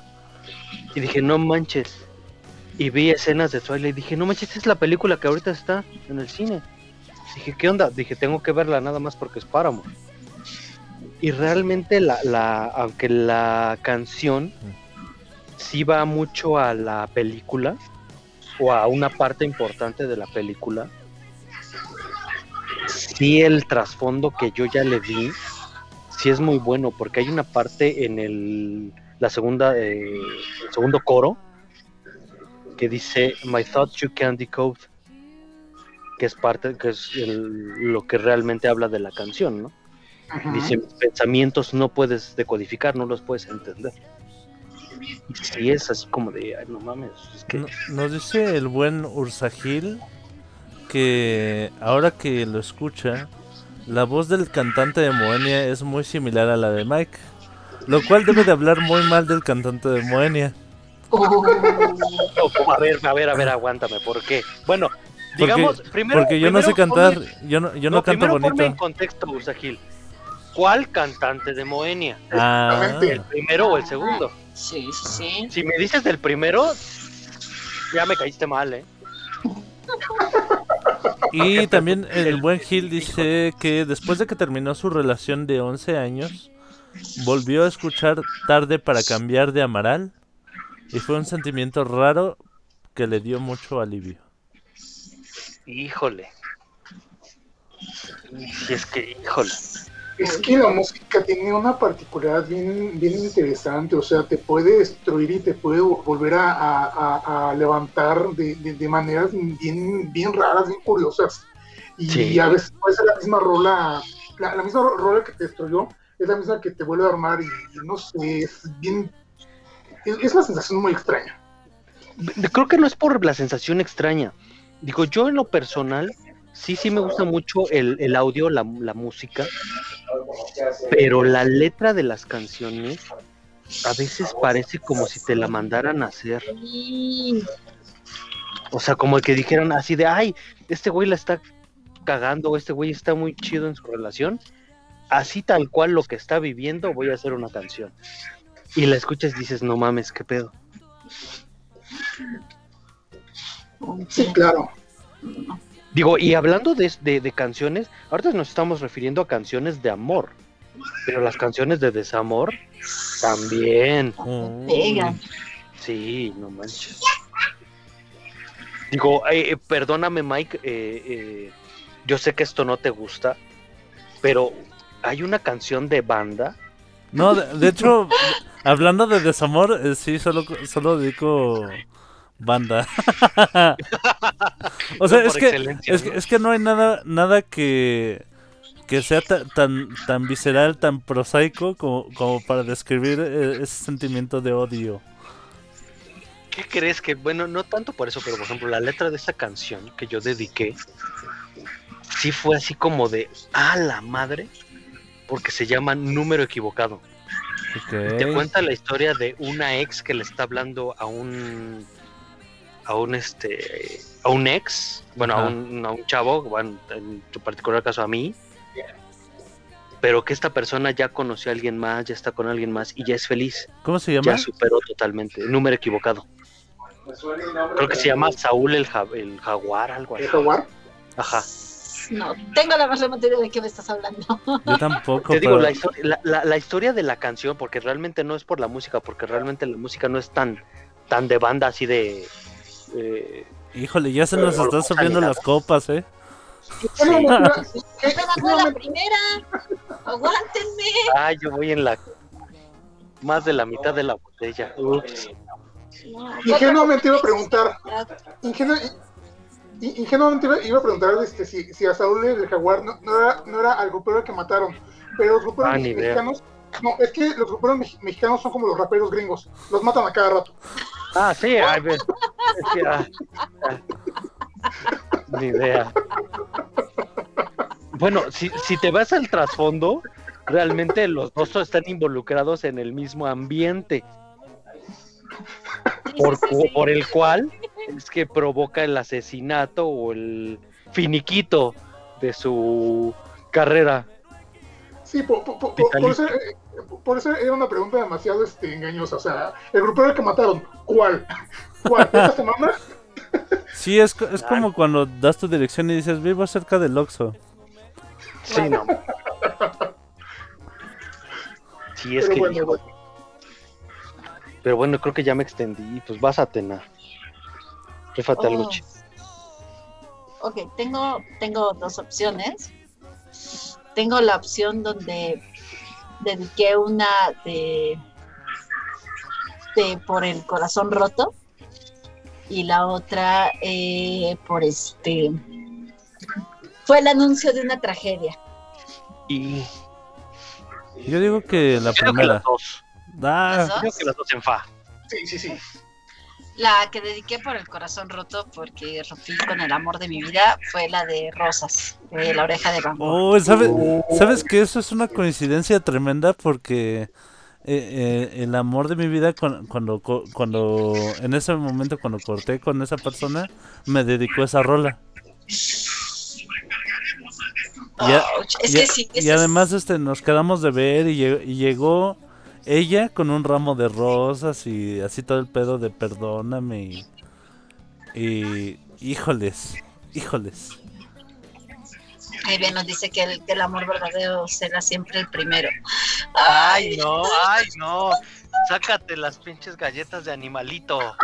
y dije, no manches, y vi escenas de Twilight y dije, no manches, esta es la película que ahorita está en el cine. Dije, ¿qué onda? Dije, tengo que verla nada más porque es Paramore. Y realmente la, la, aunque la canción sí va mucho a la película o a una parte importante de la película, sí el trasfondo que yo ya le di, sí es muy bueno, porque hay una parte en el la segunda eh, el segundo coro que dice My thoughts you can decode que es parte que es el- lo que realmente habla de la canción, ¿no? Ajá. Dice, mis pensamientos no puedes decodificar, no los puedes entender. Y sí es así como de, ay, no mames, es que... No- Nos dice el buen Ursagil que ahora que lo escucha, la voz del cantante de Moenia es muy similar a la de Mike, lo cual debe de hablar muy mal del cantante de Moenia. A ver, a ver, a ver, aguántame, ¿por qué? Bueno, digamos, primero... porque yo no sé cantar, ponme- yo no, yo no, canto primero ponme en bonito. contexto, Ursagil. ¿Cuál cantante de Moenia? Ah, ¿El primero o el segundo? Sí, sí, sí. Si me dices del primero, ya me caíste mal, ¿eh? y también el buen Gil dice que después de que terminó su relación de 11 años, volvió a escuchar Tarde para cambiar de Amaral y fue un sentimiento raro que le dio mucho alivio. Híjole. Si es que, híjole. Es que la música tiene una particularidad bien, bien interesante, o sea, te puede destruir y te puede vo- volver a, a- a- a levantar de, de- de maneras bien, bien raras, bien curiosas. Y Sí. a veces puede ser la misma rola, la, la misma rola que te destruyó, es la misma que te vuelve a armar y, y no sé, es bien... Es, es una sensación muy extraña. Creo que no es por la sensación extraña. Digo, yo en lo personal, sí, sí me gusta mucho el, el audio, la, la música, pero la letra de las canciones a veces parece como si te la mandaran a hacer. O sea, como que dijeran así de, ay, este güey la está cagando, este güey está muy chido en su relación. Así tal cual lo que está viviendo, voy a hacer una canción. Y la escuchas y dices, no mames, qué pedo. Sí, claro. Digo, y hablando de, de, de canciones, ahorita nos estamos refiriendo a canciones de amor. Pero las canciones de desamor también. Pegan. Sí, no manches. Digo, eh, eh, perdóname, Mike. eh, eh, yo sé que esto no te gusta, pero hay una canción de banda. No, de, de hecho, hablando de desamor, eh, sí, solo, solo dedico banda. o sea, es que, es ¿no? que es que no hay nada nada que que sea ta- tan tan visceral, tan prosaico como, como para describir eh, ese sentimiento de odio. ¿Qué crees que, bueno, no tanto por eso, pero por ejemplo, la letra de esa canción que yo dediqué, sí fue así como de, a la madre, porque se llama Número Equivocado. Te cuenta la historia de una ex que le está hablando a un a un este a un ex, bueno, a Ajá. un, a un chavo, bueno, en tu particular caso a mí, pero que esta persona ya conoció a alguien más, ya está con alguien más y ya es feliz, ¿Cómo se llama? ya superó totalmente, número equivocado. Creo que se llama Saúl el, ja- el jaguar, algo así. ¿El jaguar? Ajá. No, tengo la más remota idea de qué me estás hablando. Yo tampoco. Te digo, pero- la, historia- la, la- la historia de la canción, porque realmente no es por la música, porque realmente la música no es tan, tan de banda así de... eh, Híjole, ya se nos están subiendo las copas, ¿eh? Bueno, mira, ¿qué- Apenas fue la primera. Aguántenme. ah, yo voy en la... Más de la mitad de la botella. Ups. Ingenuamente iba a preguntar, ingenu- ingenuamente iba, iba a preguntar este, si, si a Saúl el jaguar no, no era, no era al grupero que mataron, pero los gruperos Ah, mexicanos, no, es que los gruperos mex- mexicanos son como los raperos gringos, los matan a cada rato. Ah, sí, ay, ve- sí, ah, ah. Ni idea. Bueno, si, si te vas al trasfondo, realmente los dos están involucrados en el mismo ambiente. por, por el cual es que provoca el asesinato o el finiquito de su carrera. Sí, por, por- por- por- por eso, eh, por eso era una pregunta demasiado este, engañosa. O sea, el grupero que mataron, ¿cuál? ¿Cuál? ¿Esta semana? Sí, es, co- es como cuando das tu dirección y dices, vivo cerca del Oxxo. Sí, no. Sí, es Pero que. bueno. Pero bueno, creo que ya me extendí. Pues vas a Atena. Rífate algo Oh. chido. Ok, tengo, tengo dos opciones. Tengo la opción donde dediqué una de, de por el corazón roto y la otra eh, por este fue el anuncio de una tragedia. Y. Yo digo que la Yo creo que primera. las dos. Ah, ¿Las Yo dos? creo que las dos en fa. Sí, sí, sí. La que dediqué por el corazón roto porque rompí con el amor de mi vida fue la de Rosas, de la oreja de Van Gogh. Oh, ¿sabes, ¿sabes que eso es una coincidencia tremenda? Porque eh, eh, el amor de mi vida, cuan- cuando, co- cuando, en ese momento, cuando corté con esa persona, me dedicó esa rola. Y, a- Ouch, es y a- que sí, y ese es- además este, nos quedamos de ver y, y llegó ella con un ramo de rosas y así todo el pedo de perdóname y, y híjoles, híjoles. Ahí bien nos dice que el, que el amor verdadero será siempre el primero. Ay, no, ay, no. Sácate las pinches galletas de animalito.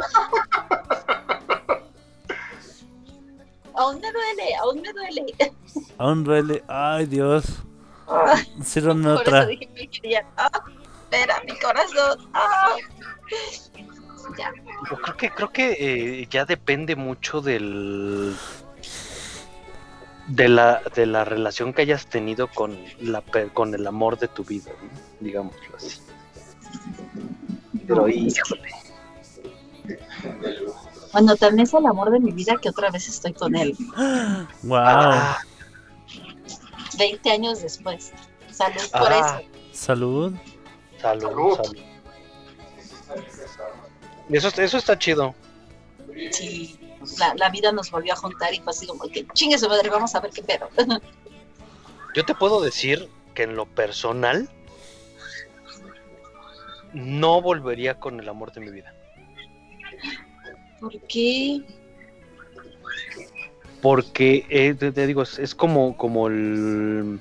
Aún me duele, aún me duele. Aún duele, ay Dios, sírvanme otra. eso dije que quería. Ah, espera, mi corazón. Ah. Ya. Yo creo que creo que eh, ya depende mucho del de la de la relación que hayas tenido con la con el amor de tu vida, ¿no? digámoslo así. Pero híjole, Bueno, tan es el amor de mi vida que otra vez estoy con él. Wow, Ah, 20 años después. Salud por Ah. eso. salud. Salud, Salud. salud. Eso, eso está chido. Sí, la, la vida nos volvió a juntar y fue así como que chingue su madre, vamos a ver qué pedo. Yo te puedo decir que en lo personal no volvería con el amor de mi vida. ¿Por qué? Porque eh, te, te digo, es, es como, como el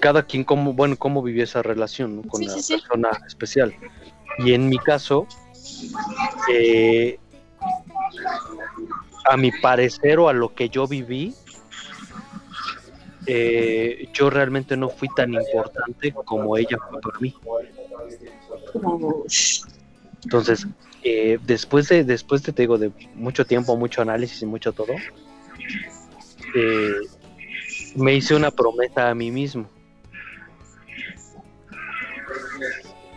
cada quien como, bueno, cómo vivió esa relación ¿no? con Sí, la sí, sí. persona especial. Y en mi caso, eh, a mi parecer o a lo que yo viví, eh, yo realmente no fui tan importante como ella fue para mí. Entonces, eh, después de, después de, te digo, de mucho tiempo, mucho análisis y mucho todo, eh, me hice una promesa a mí mismo.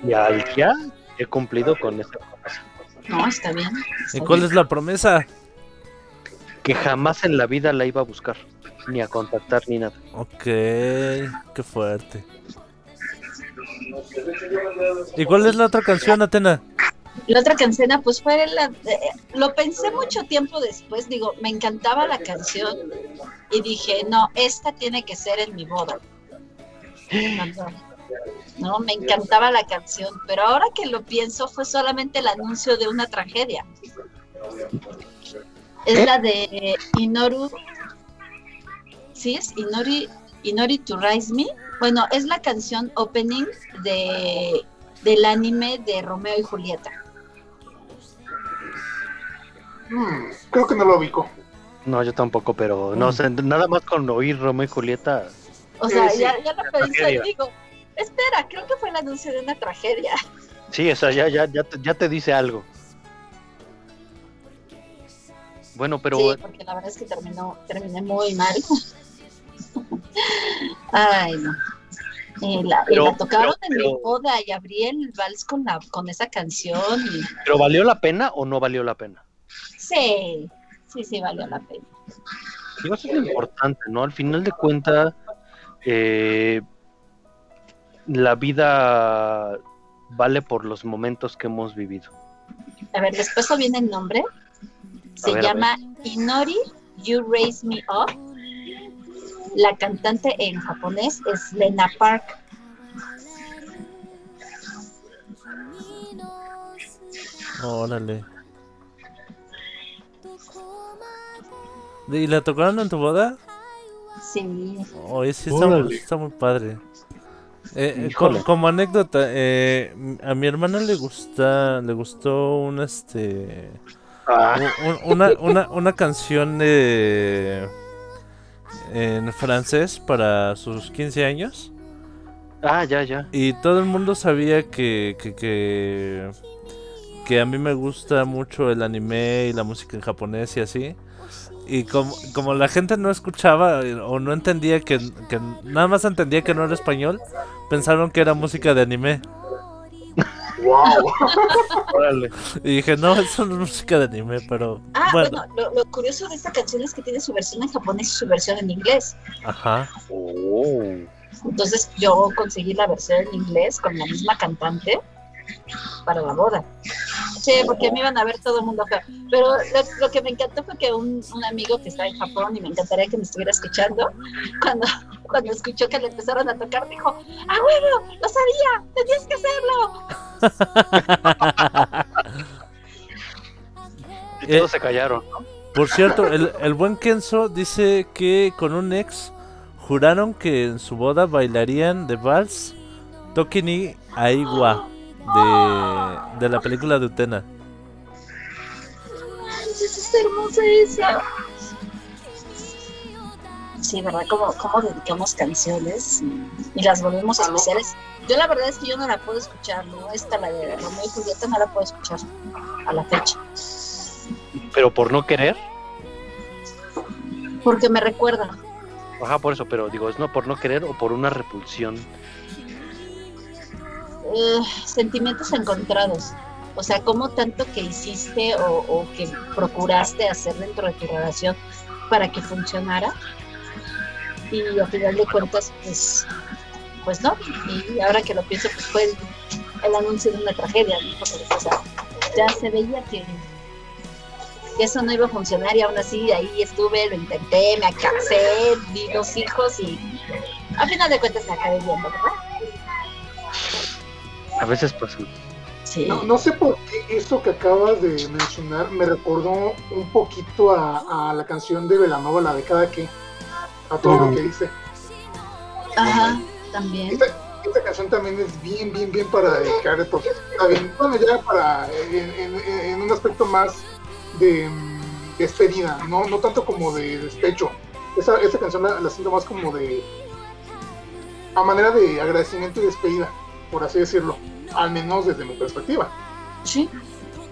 Y al ya he cumplido con esa promesa. No, está bien. ¿Y cuál bien. es la promesa? Que jamás en la vida la iba a buscar, ni a contactar, ni nada. Ok, qué fuerte. ¿Y cuál es la otra canción, Atena? La otra canción, pues fue la. eh, lo pensé mucho tiempo después. Digo, me encantaba la canción y dije, no, esta tiene que ser en mi boda. No, me encantaba la canción, pero ahora que lo pienso, fue solamente el anuncio de una tragedia. Es la de Inoru. ¿Sí es? Inori, Inori to Rise Me. Bueno, es la canción opening de, del anime de Romeo y Julieta. Hmm, creo que no lo ubico. No, yo tampoco, pero no sé, nada más con oír Romeo y Julieta. O sea, Sí, sí. ya, ya lo pensé tragedia. y digo, espera, creo que fue el anuncio de una tragedia. Sí, o sea, ya, ya, ya, te, ya te dice algo. Bueno, pero sí, porque la verdad es que terminó, terminé muy mal. Ay, no. Y la, y Pero- la tocaron pero- en mi boda y abrí el vals con, la, con esa canción. Y, ¿pero valió la pena o no valió la pena? Sí, sí, sí, valió la pena. Digo, eso es lo importante, ¿no? Al final de cuentas, eh, la vida vale por los momentos que hemos vivido. A ver, después viene el nombre. Se ver, llama Inori You Raise Me Up. La cantante en japonés es Lena Park. Órale. ¿Y la tocaron en tu boda? Sí. Oye, sí está, muy- Órale. está muy padre. Eh, eh, como anécdota, eh, a mi hermana le gusta, le gustó un este, Ah, un- un- una, una, una canción de en francés para sus 15 años ah, ya, ya. y todo el mundo sabía que, que, que, que a mí me gusta mucho el anime y la música en japonés y así. Y como, como la gente no escuchaba eh, o no entendía que, que nada más entendía que no era español, pensaron que era música de anime. ¡Wow! Órale. Y dije, no, eso no es música de anime, pero Ah, bueno, bueno, lo, lo curioso de esta canción es que tiene su versión en japonés y su versión en inglés. ajá. Oh. Entonces yo conseguí la versión en inglés con la misma cantante para la boda. Sí, porque me iban a ver todo el mundo acá. Pero lo, lo que me encantó fue que un, un amigo que está en Japón y me encantaría que me estuviera escuchando, cuando, cuando escuchó que le empezaron a tocar, dijo, ¡Ah, huevo! ¡Lo sabía! ¡Tenías que hacerlo! Y Eh, todos se callaron. Por cierto, el, el buen Kenzo dice que con un ex juraron que en su boda bailarían de vals Toki ni Aiwa de, de la película de Utena. Manches, es hermosa esa. Sí, ¿verdad? Como, como dedicamos canciones y, y las volvemos ¿no? especiales. Yo la verdad es que yo no la puedo escuchar, ¿no? Esta, la de Romeo y Julieta, no la puedo escuchar a la fecha. Pero por no querer. Porque me recuerda. Ajá, por eso, pero digo, es no por no querer o por una repulsión. Eh, sentimientos encontrados. O sea, como tanto que hiciste o, que procuraste hacer dentro de tu relación para que funcionara. Y al final de cuentas, pues, pues no. Y ahora que lo pienso, pues fue el, anuncio de una tragedia. o sea, ya se veía que, eso no iba a funcionar y aún así ahí estuve, lo intenté, me casé, di dos hijos y al final de cuentas me acabé viendo, ¿verdad? A veces pues Sí. No, no sé por qué eso que acabas de mencionar me recordó un poquito a, a la canción de Velanova, la de cada que, a todo lo que dice. Ajá, también. Esta, esta canción también es bien, bien, bien para dedicar, porque está bien, bueno, ya para, en, en- en un aspecto más de mm, despedida, no, no tanto como de despecho. Esa, esta canción la, la siento más como de, a manera de agradecimiento y despedida, por así decirlo, al menos desde mi perspectiva. Sí.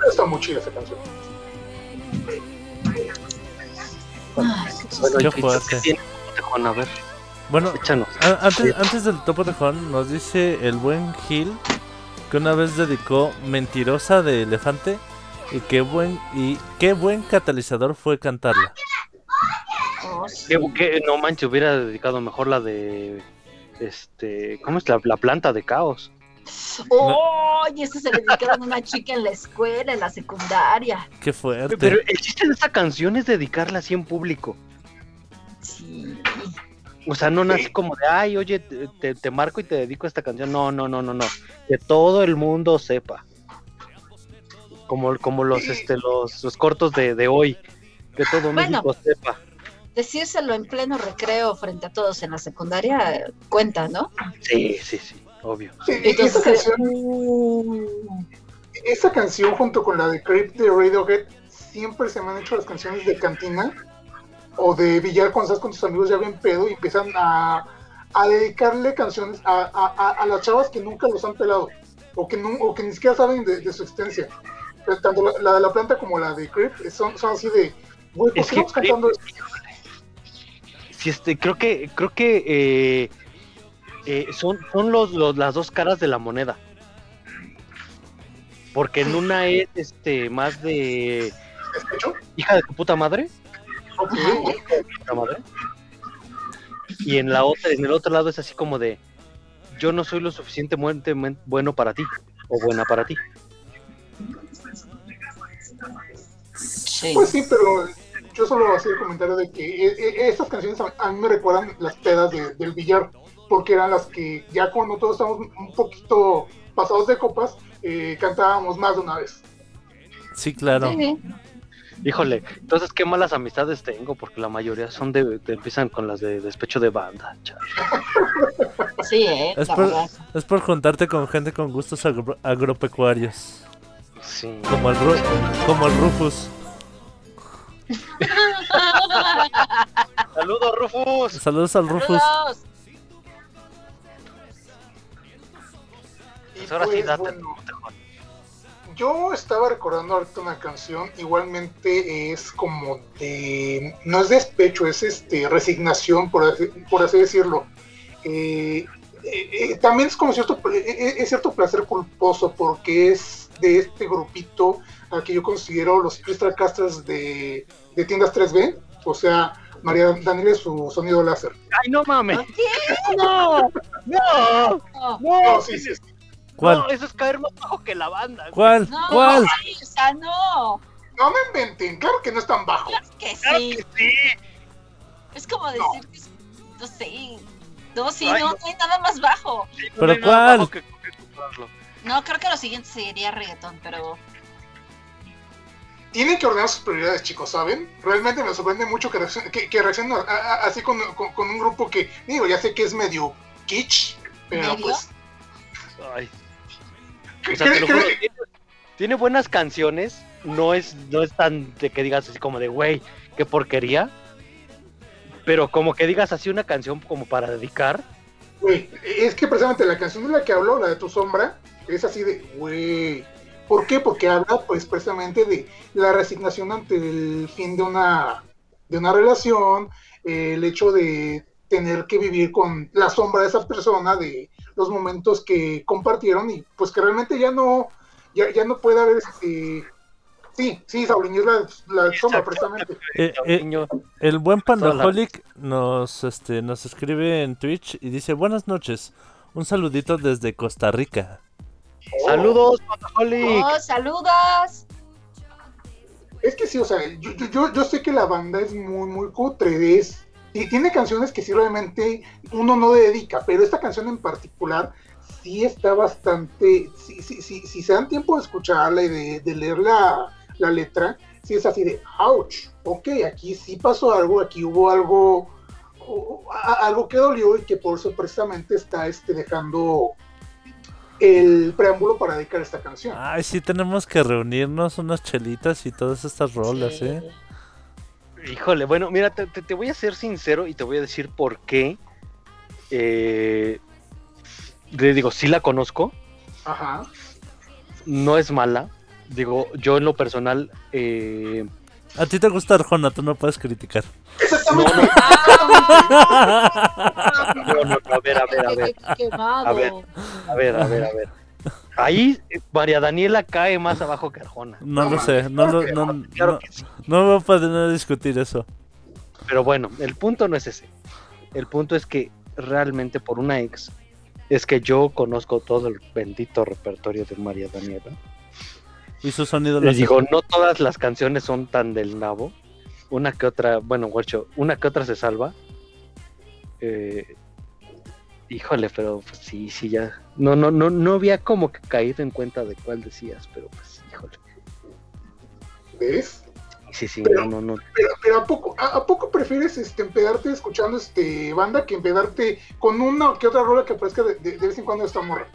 Está muy chida esa canción. Ay, bueno, Qué ¿y- y- fuerte. A ver, Bueno, antes, antes del topo tejón nos dice el buen Gil que una vez dedicó Mentirosa de Elefante y qué buen y qué buen catalizador fue cantarla. oh, sí. ¿Qué, qué- no manches, hubiera dedicado mejor la de este, ¿cómo es la, la planta de caos? ¡Oh! Y ese se le dedicaron a una chica en la escuela, en la secundaria. Qué fuerte. Pero el chiste de esa canción es dedicarla así en público. Sí. O sea, no nace como de, ay, oye, te, te- marco y te dedico esta canción. No, no, no, no, no. Que todo el mundo sepa. Como, como los, este, los, los cortos de, de hoy. Que todo Bueno. México sepa. Decírselo en pleno recreo frente a todos en la secundaria cuenta, ¿no? Sí, sí, sí, obvio. Sí, esa Entonces, canción, uh, esa canción junto con la de Creep de Radiohead, siempre se me han hecho las canciones de cantina o de billar cuando estás con tus amigos ya bien pedo y empiezan a, a dedicarle canciones a, a- a- a las chavas que nunca los han pelado o que, nu- o que ni siquiera saben de, de su existencia. Pero tanto la, la de la planta como la de Creep son, son así de, güey, ¿por Es qué que estamos cantando esto? Sí, este, creo que, creo que eh, eh, son, son los, los- las dos caras de la moneda. Porque en una es este más de ¿Despecho? hija de tu puta madre, madre. Y en la otra, en el otro lado es así como de yo no soy lo suficientemente men- bueno para ti o buena para ti. sí. Pues sí, pero yo solo hacía el comentario de que eh, eh, estas canciones a, a mí me recuerdan las pedas de- del billar, porque eran las que ya cuando todos estamos un poquito pasados de copas, eh, cantábamos más de una vez. Sí, claro. Sí, Híjole, entonces qué malas amistades tengo, porque la mayoría son de, de- empiezan con las de despecho de banda. sí, eh, Es por, es por juntarte con gente con gustos agro- agropecuarios. Sí. Como el, como el Rufus. Saludos, Rufus. Saludos al Rufus. Saludos. Y Pues ahora sí, pues, date. bueno, yo estaba recordando ahorita una canción, igualmente es como de, no es despecho, es este resignación, por así, por así decirlo. Eh, eh, eh, también es como cierto, es cierto placer culposo porque es de este grupito al que yo considero los Casters de, de tiendas 3B, o sea, María Daniela es su sonido láser. Ay, no mames. No, no, No, no. No, sí, sí, sí. ¿Cuál? No, eso es caer más bajo que la banda. ¿Cuál? no, ¿Cuál? sí, o sea, no. No me inventen, claro que no es tan bajo. Claro que Claro sí. que sí. Es como decir que es, no sé. No, sí, Ay, no, no. no hay nada más bajo. Sí, no ¿Pero nada cuál? bajo que- que. No, creo que lo siguiente sería reggaetón, pero Tienen que ordenar sus prioridades, chicos, ¿saben? Realmente me sorprende mucho que, reaccion- que, que reaccionen a- a- así con, con- con un grupo que, digo, ya sé que es medio kitsch, pero ¿Medio? pues... Ay. ¿qué- O sea, te lo juro, tiene, buenas canciones. No es, no es tan de que digas así como de, güey, qué porquería. Pero como que digas así una canción como para dedicar. Güey, es que precisamente la canción de la que hablo, la de Tu Sombra, es así de, güey. ¿Por qué? Porque habla, pues, precisamente de la resignación ante el fin de una, de una relación, eh, el hecho de tener que vivir con la sombra de esa persona, de los momentos que compartieron y pues que realmente ya no, ya, ya no puede haber este... Sí, sí, Saulín, es la, la sombra precisamente. Eh, eh, el buen Pandaholic nos, este, nos escribe en Twitch y dice buenas noches. Un saludito desde Costa Rica. Saludos, Pataholic. ¡Oh, saludos! Es que sí, o sea, yo, yo- yo, yo sé que la banda es muy, muy cutre, es, y tiene canciones que sí realmente uno no dedica, pero esta canción en particular sí está bastante, sí, sí, sí, si se dan tiempo de escucharla y de, de leer la, la letra, sí es así de, ouch, ok, aquí sí pasó algo, aquí hubo algo, o- a- algo que dolió y que por eso precisamente está este, dejando el preámbulo para dedicar esta canción. Ay, sí, tenemos que reunirnos unas chelitas y todas estas rolas, Sí. ¿eh? Híjole, bueno, mira, te, te- te voy a ser sincero y te voy a decir por qué. Eh, le digo, sí la conozco, Ajá. no es mala. Digo, yo en lo personal, eh, A ti te gusta Arjona, tú no puedes criticar. Exactamente. No, no. No, no, no, a ver, a ver, a ver. A ver. a ver, a ver, a ver. Ahí María Daniela cae más abajo que Arjona. No lo sé, no, lo, no, Claro no, no voy a poder discutir eso. Pero bueno, el punto no es ese. El punto es que realmente por una ex es que yo conozco todo el bendito repertorio de María Daniela. Y su sonido Les digo, no todas las canciones son tan del nabo. Una que otra, bueno, guacho, una que otra se salva. Eh, híjole, pero pues, sí, sí, ya. No, no, no, no había como que caído en cuenta de cuál decías, pero pues, híjole. ¿Ves? Sí, sí, Pero- no, no, no. Pero, pero ¿a poco, a, a poco prefieres este, empedarte escuchando este banda que empedarte con una que otra rola que aparezca de, de- de vez en cuando esta morra?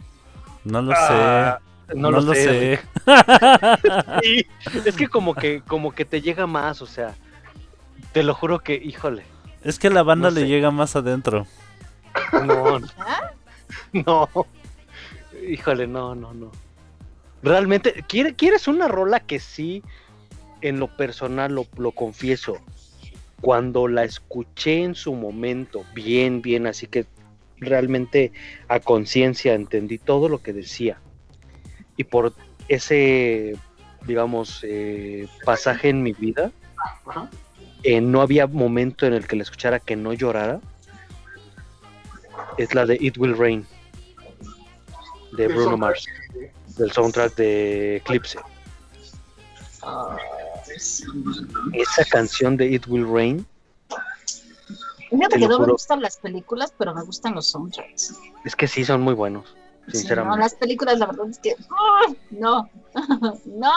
No lo Ah, sé. No, lo, sé. Sí, es que como que, como que te llega más, o sea, te lo juro que, híjole, Es que la banda No le sé. llega más adentro. no, no, no, híjole, no, no, no. Realmente, ¿quiere- ¿quieres una rola que sí, en lo personal, lo, lo confieso, cuando la escuché en su momento, bien, bien, así que realmente a conciencia entendí todo lo que decía. Y por ese, digamos, eh, pasaje en mi vida, Ajá. eh, no había momento en el que la escuchara que no llorara. Es la de It Will Rain, de Bruno Mars, del soundtrack de Eclipse. Esa canción de It Will Rain, Fíjate Te que no me gustan las películas, pero me gustan los soundtracks. es que sí son muy buenos, Sí, no, sinceramente. las películas, la verdad es que. ¡ah! no, no.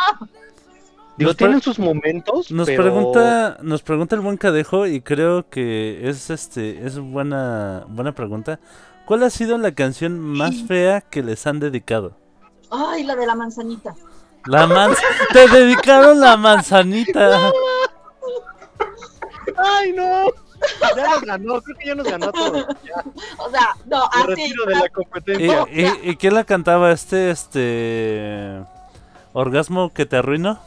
Digo, Nos tienen sus momentos, Nos pero pregunta, nos pregunta el buen cadejo y creo que es este, es buena, buena pregunta. ¿Cuál ha sido la canción más fea que les han dedicado? Ay, la de la manzanita. La manz te dedicaron la manzanita. ¡Ay, no! Ya nos ganó, creo que ya nos ganó todo. Ya, O sea, no, me así. de la ¿Y, competencia. y, y quién la cantaba? Este, este, orgasmo que te arruino.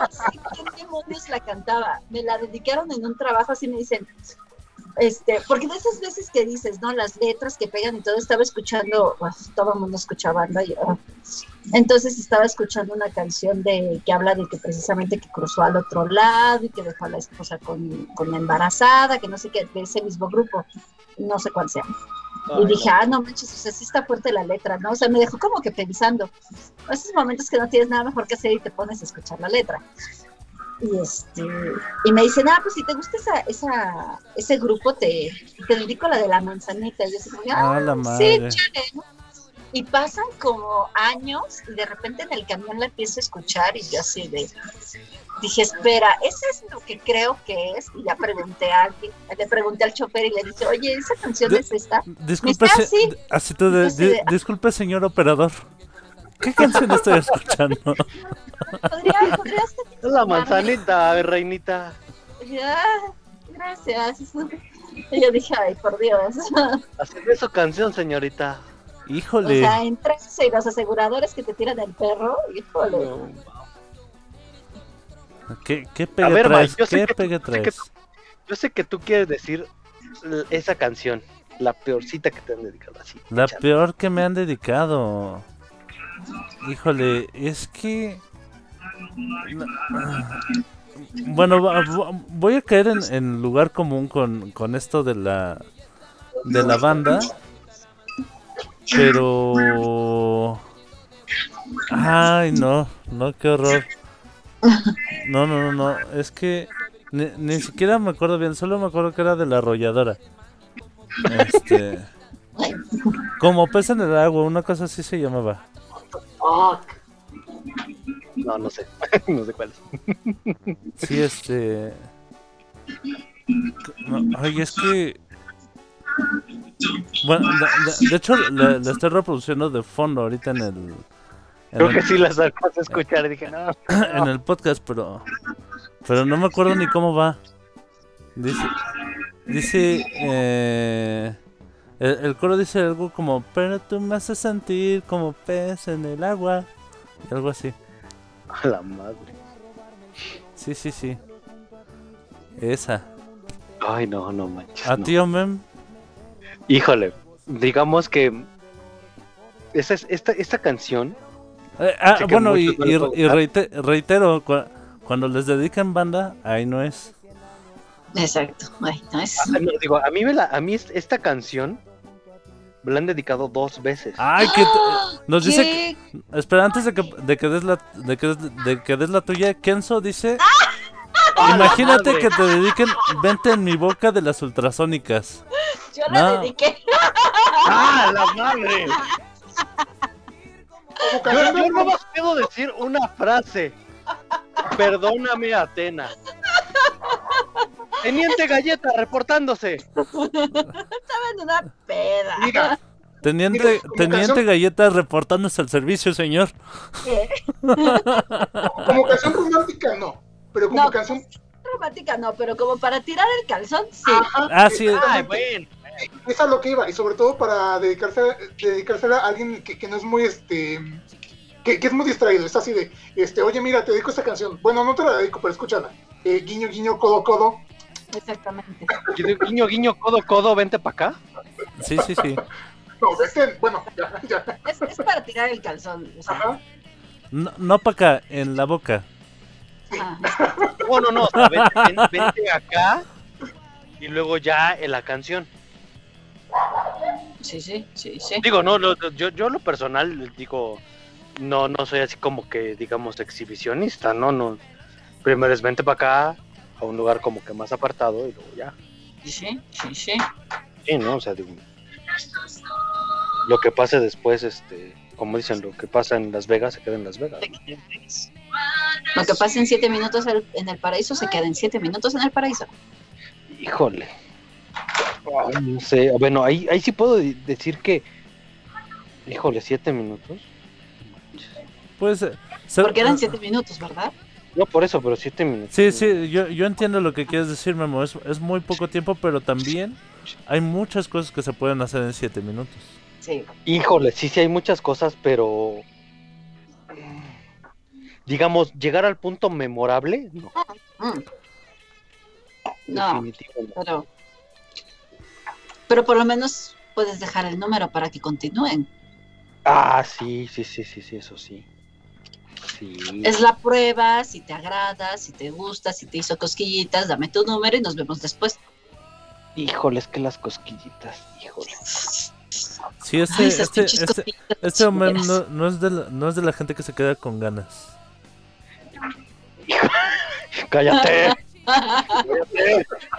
así, ¿Quién demonios la cantaba? Me la dedicaron en un trabajo, así me dicen. Este, porque de esas veces que dices, ¿no? Las letras que pegan y todo, estaba escuchando, pues, todo el mundo escucha banda. y, ah. entonces estaba escuchando una canción de que habla de que precisamente que cruzó al otro lado y que dejó a la esposa con, con la embarazada, que no sé qué, de ese mismo grupo, no sé cuál sea. Y dije, ah, no manches, o sea, sí está fuerte la letra, ¿no? O sea, me dejó como que pensando. Esos momentos que no tienes nada mejor que hacer y te pones a escuchar la letra. Y este, y me dicen, ah, pues si te gusta esa, esa, ese grupo, te, te dedico la de la manzanita. Y yo así como, ah, Ah, la sí, madre. ¿no? Y pasan como años y de repente en el camión la empiezo a escuchar y yo así de, dije, espera, ¿eso es lo que creo que es? Y ya pregunté a alguien, le pregunté al chofer y le dije, oye, ¿esa canción De- es esta? Disculpe, así. de- Así de- disculpe, señor operador. ¿Qué canción estoy escuchando? ¿Podría, podrías Es la manzanita, a ver, reinita. Ya, gracias. Y yo dije, ay, por Dios. Hacer su canción, señorita. O Híjole. sea, entre eso y los aseguradores que te tiran el perro, híjole. ¿Qué, qué pegue ver, traes? Mike, yo sé ¿Qué yo sé que- traes? Yo sé que tú quieres decir esa canción, la peorcita que te han dedicado así. La peor que me han dedicado. Híjole, es que... no- Bueno, voy a caer en, lugar común con, con esto de la de la banda, pero ay no, no qué horror. No, no, no, no, es que ni, ni siquiera me acuerdo bien, solo me acuerdo que era de la arrolladora. Este, como pez en el agua, una cosa así se llamaba. No, no sé. no sé cuál es. Sí, este. No, ay, es que. Bueno, de, hecho, la, la estoy reproduciendo de fondo ahorita en el. En Creo el, que sí las alcanzas a escuchar. Dije, no. en el podcast, pero. Pero no me acuerdo ni cómo va. Dice. Dice. Eh, el, el coro dice algo como: Pero tú me haces sentir como pez en el agua. Y algo así. A la madre. Sí, sí, sí. Esa. Ay, no, no manches. ¿A no. ti, Mem? Híjole, digamos que esa es, esta, esta canción, Eh, ah, bueno, y, y- reitero, cua- cuando les dedican banda, ahí no es. Exacto. Ay, no es. ah, no, digo, a mí, me la, a mí es- esta canción me la han dedicado dos veces. Ay, que nos dice, espera, antes de que, de que des la, de que des, de que des la tuya, Kenzo dice, imagínate que te dediquen, vente en mi boca de las ultrasónicas. Yo la No. dediqué. ¡Ah, la madre! Yo, no más puedo decir una frase. Perdóname, Atena. Teniente Galleta reportándose. Estaba en una peda. Mira, Teniente, teniente Galletas reportándose al servicio, señor. como canción romántica no, pero como No. canción Romántica no, pero como para tirar el calzón, sí. Ah, sí, Ay, bueno. es a lo que iba, y sobre todo para dedicarse, dedicarse a alguien que, que no es muy este que, que es muy distraído, es así de este, oye mira, te dedico esta canción. Bueno, no te la dedico, pero escúchala. Eh, guiño, guiño, codo, codo. Exactamente. Guiño, guiño, codo, codo, vente para acá. sí, sí, sí. No, vete, bueno, ya, ya. Es, es para tirar el calzón. o sea, Ajá. No, no para acá, en la boca. ajá. No, no, no. o sea, vente, ven- vente acá y luego ya en la canción. Sí, sí, sí, sí. Digo, no, lo- lo- yo, yo lo personal digo, no, no soy así como que, digamos, exhibicionista, no, no. Primero es vente para acá, a un lugar como que más apartado y luego ya. Sí, sí, sí. Sí, ¿no? O sea, digo, lo que pase después, este, como dicen, lo que pasa en Las Vegas se queda en Las Vegas. Lo que pasa en siete minutos en el paraíso se queda en siete minutos en el paraíso. Híjole. Ay, no sé, bueno, ahí, ahí sí puedo decir que, híjole, siete minutos. Pues, Porque eran siete minutos, ¿verdad? No por eso, pero siete minutos. Sí, sí, yo, yo entiendo lo que quieres decir, Memo. Es, es muy poco tiempo, pero también hay muchas cosas que se pueden hacer en 7 minutos. Sí. Híjole, sí, sí hay muchas cosas, pero digamos, llegar al punto memorable, no, no. pero. Pero por lo menos puedes dejar el número para que continúen. Ah, sí, sí, sí, sí, sí, eso sí. Sí. Es la prueba, si te agrada, si te gusta, si te hizo cosquillitas, dame tu número y nos vemos después. Híjole, es que las cosquillitas, híjole. Sí, este, Ay, este, este, este no, no es de la, no es de la gente que se queda con ganas. Cállate.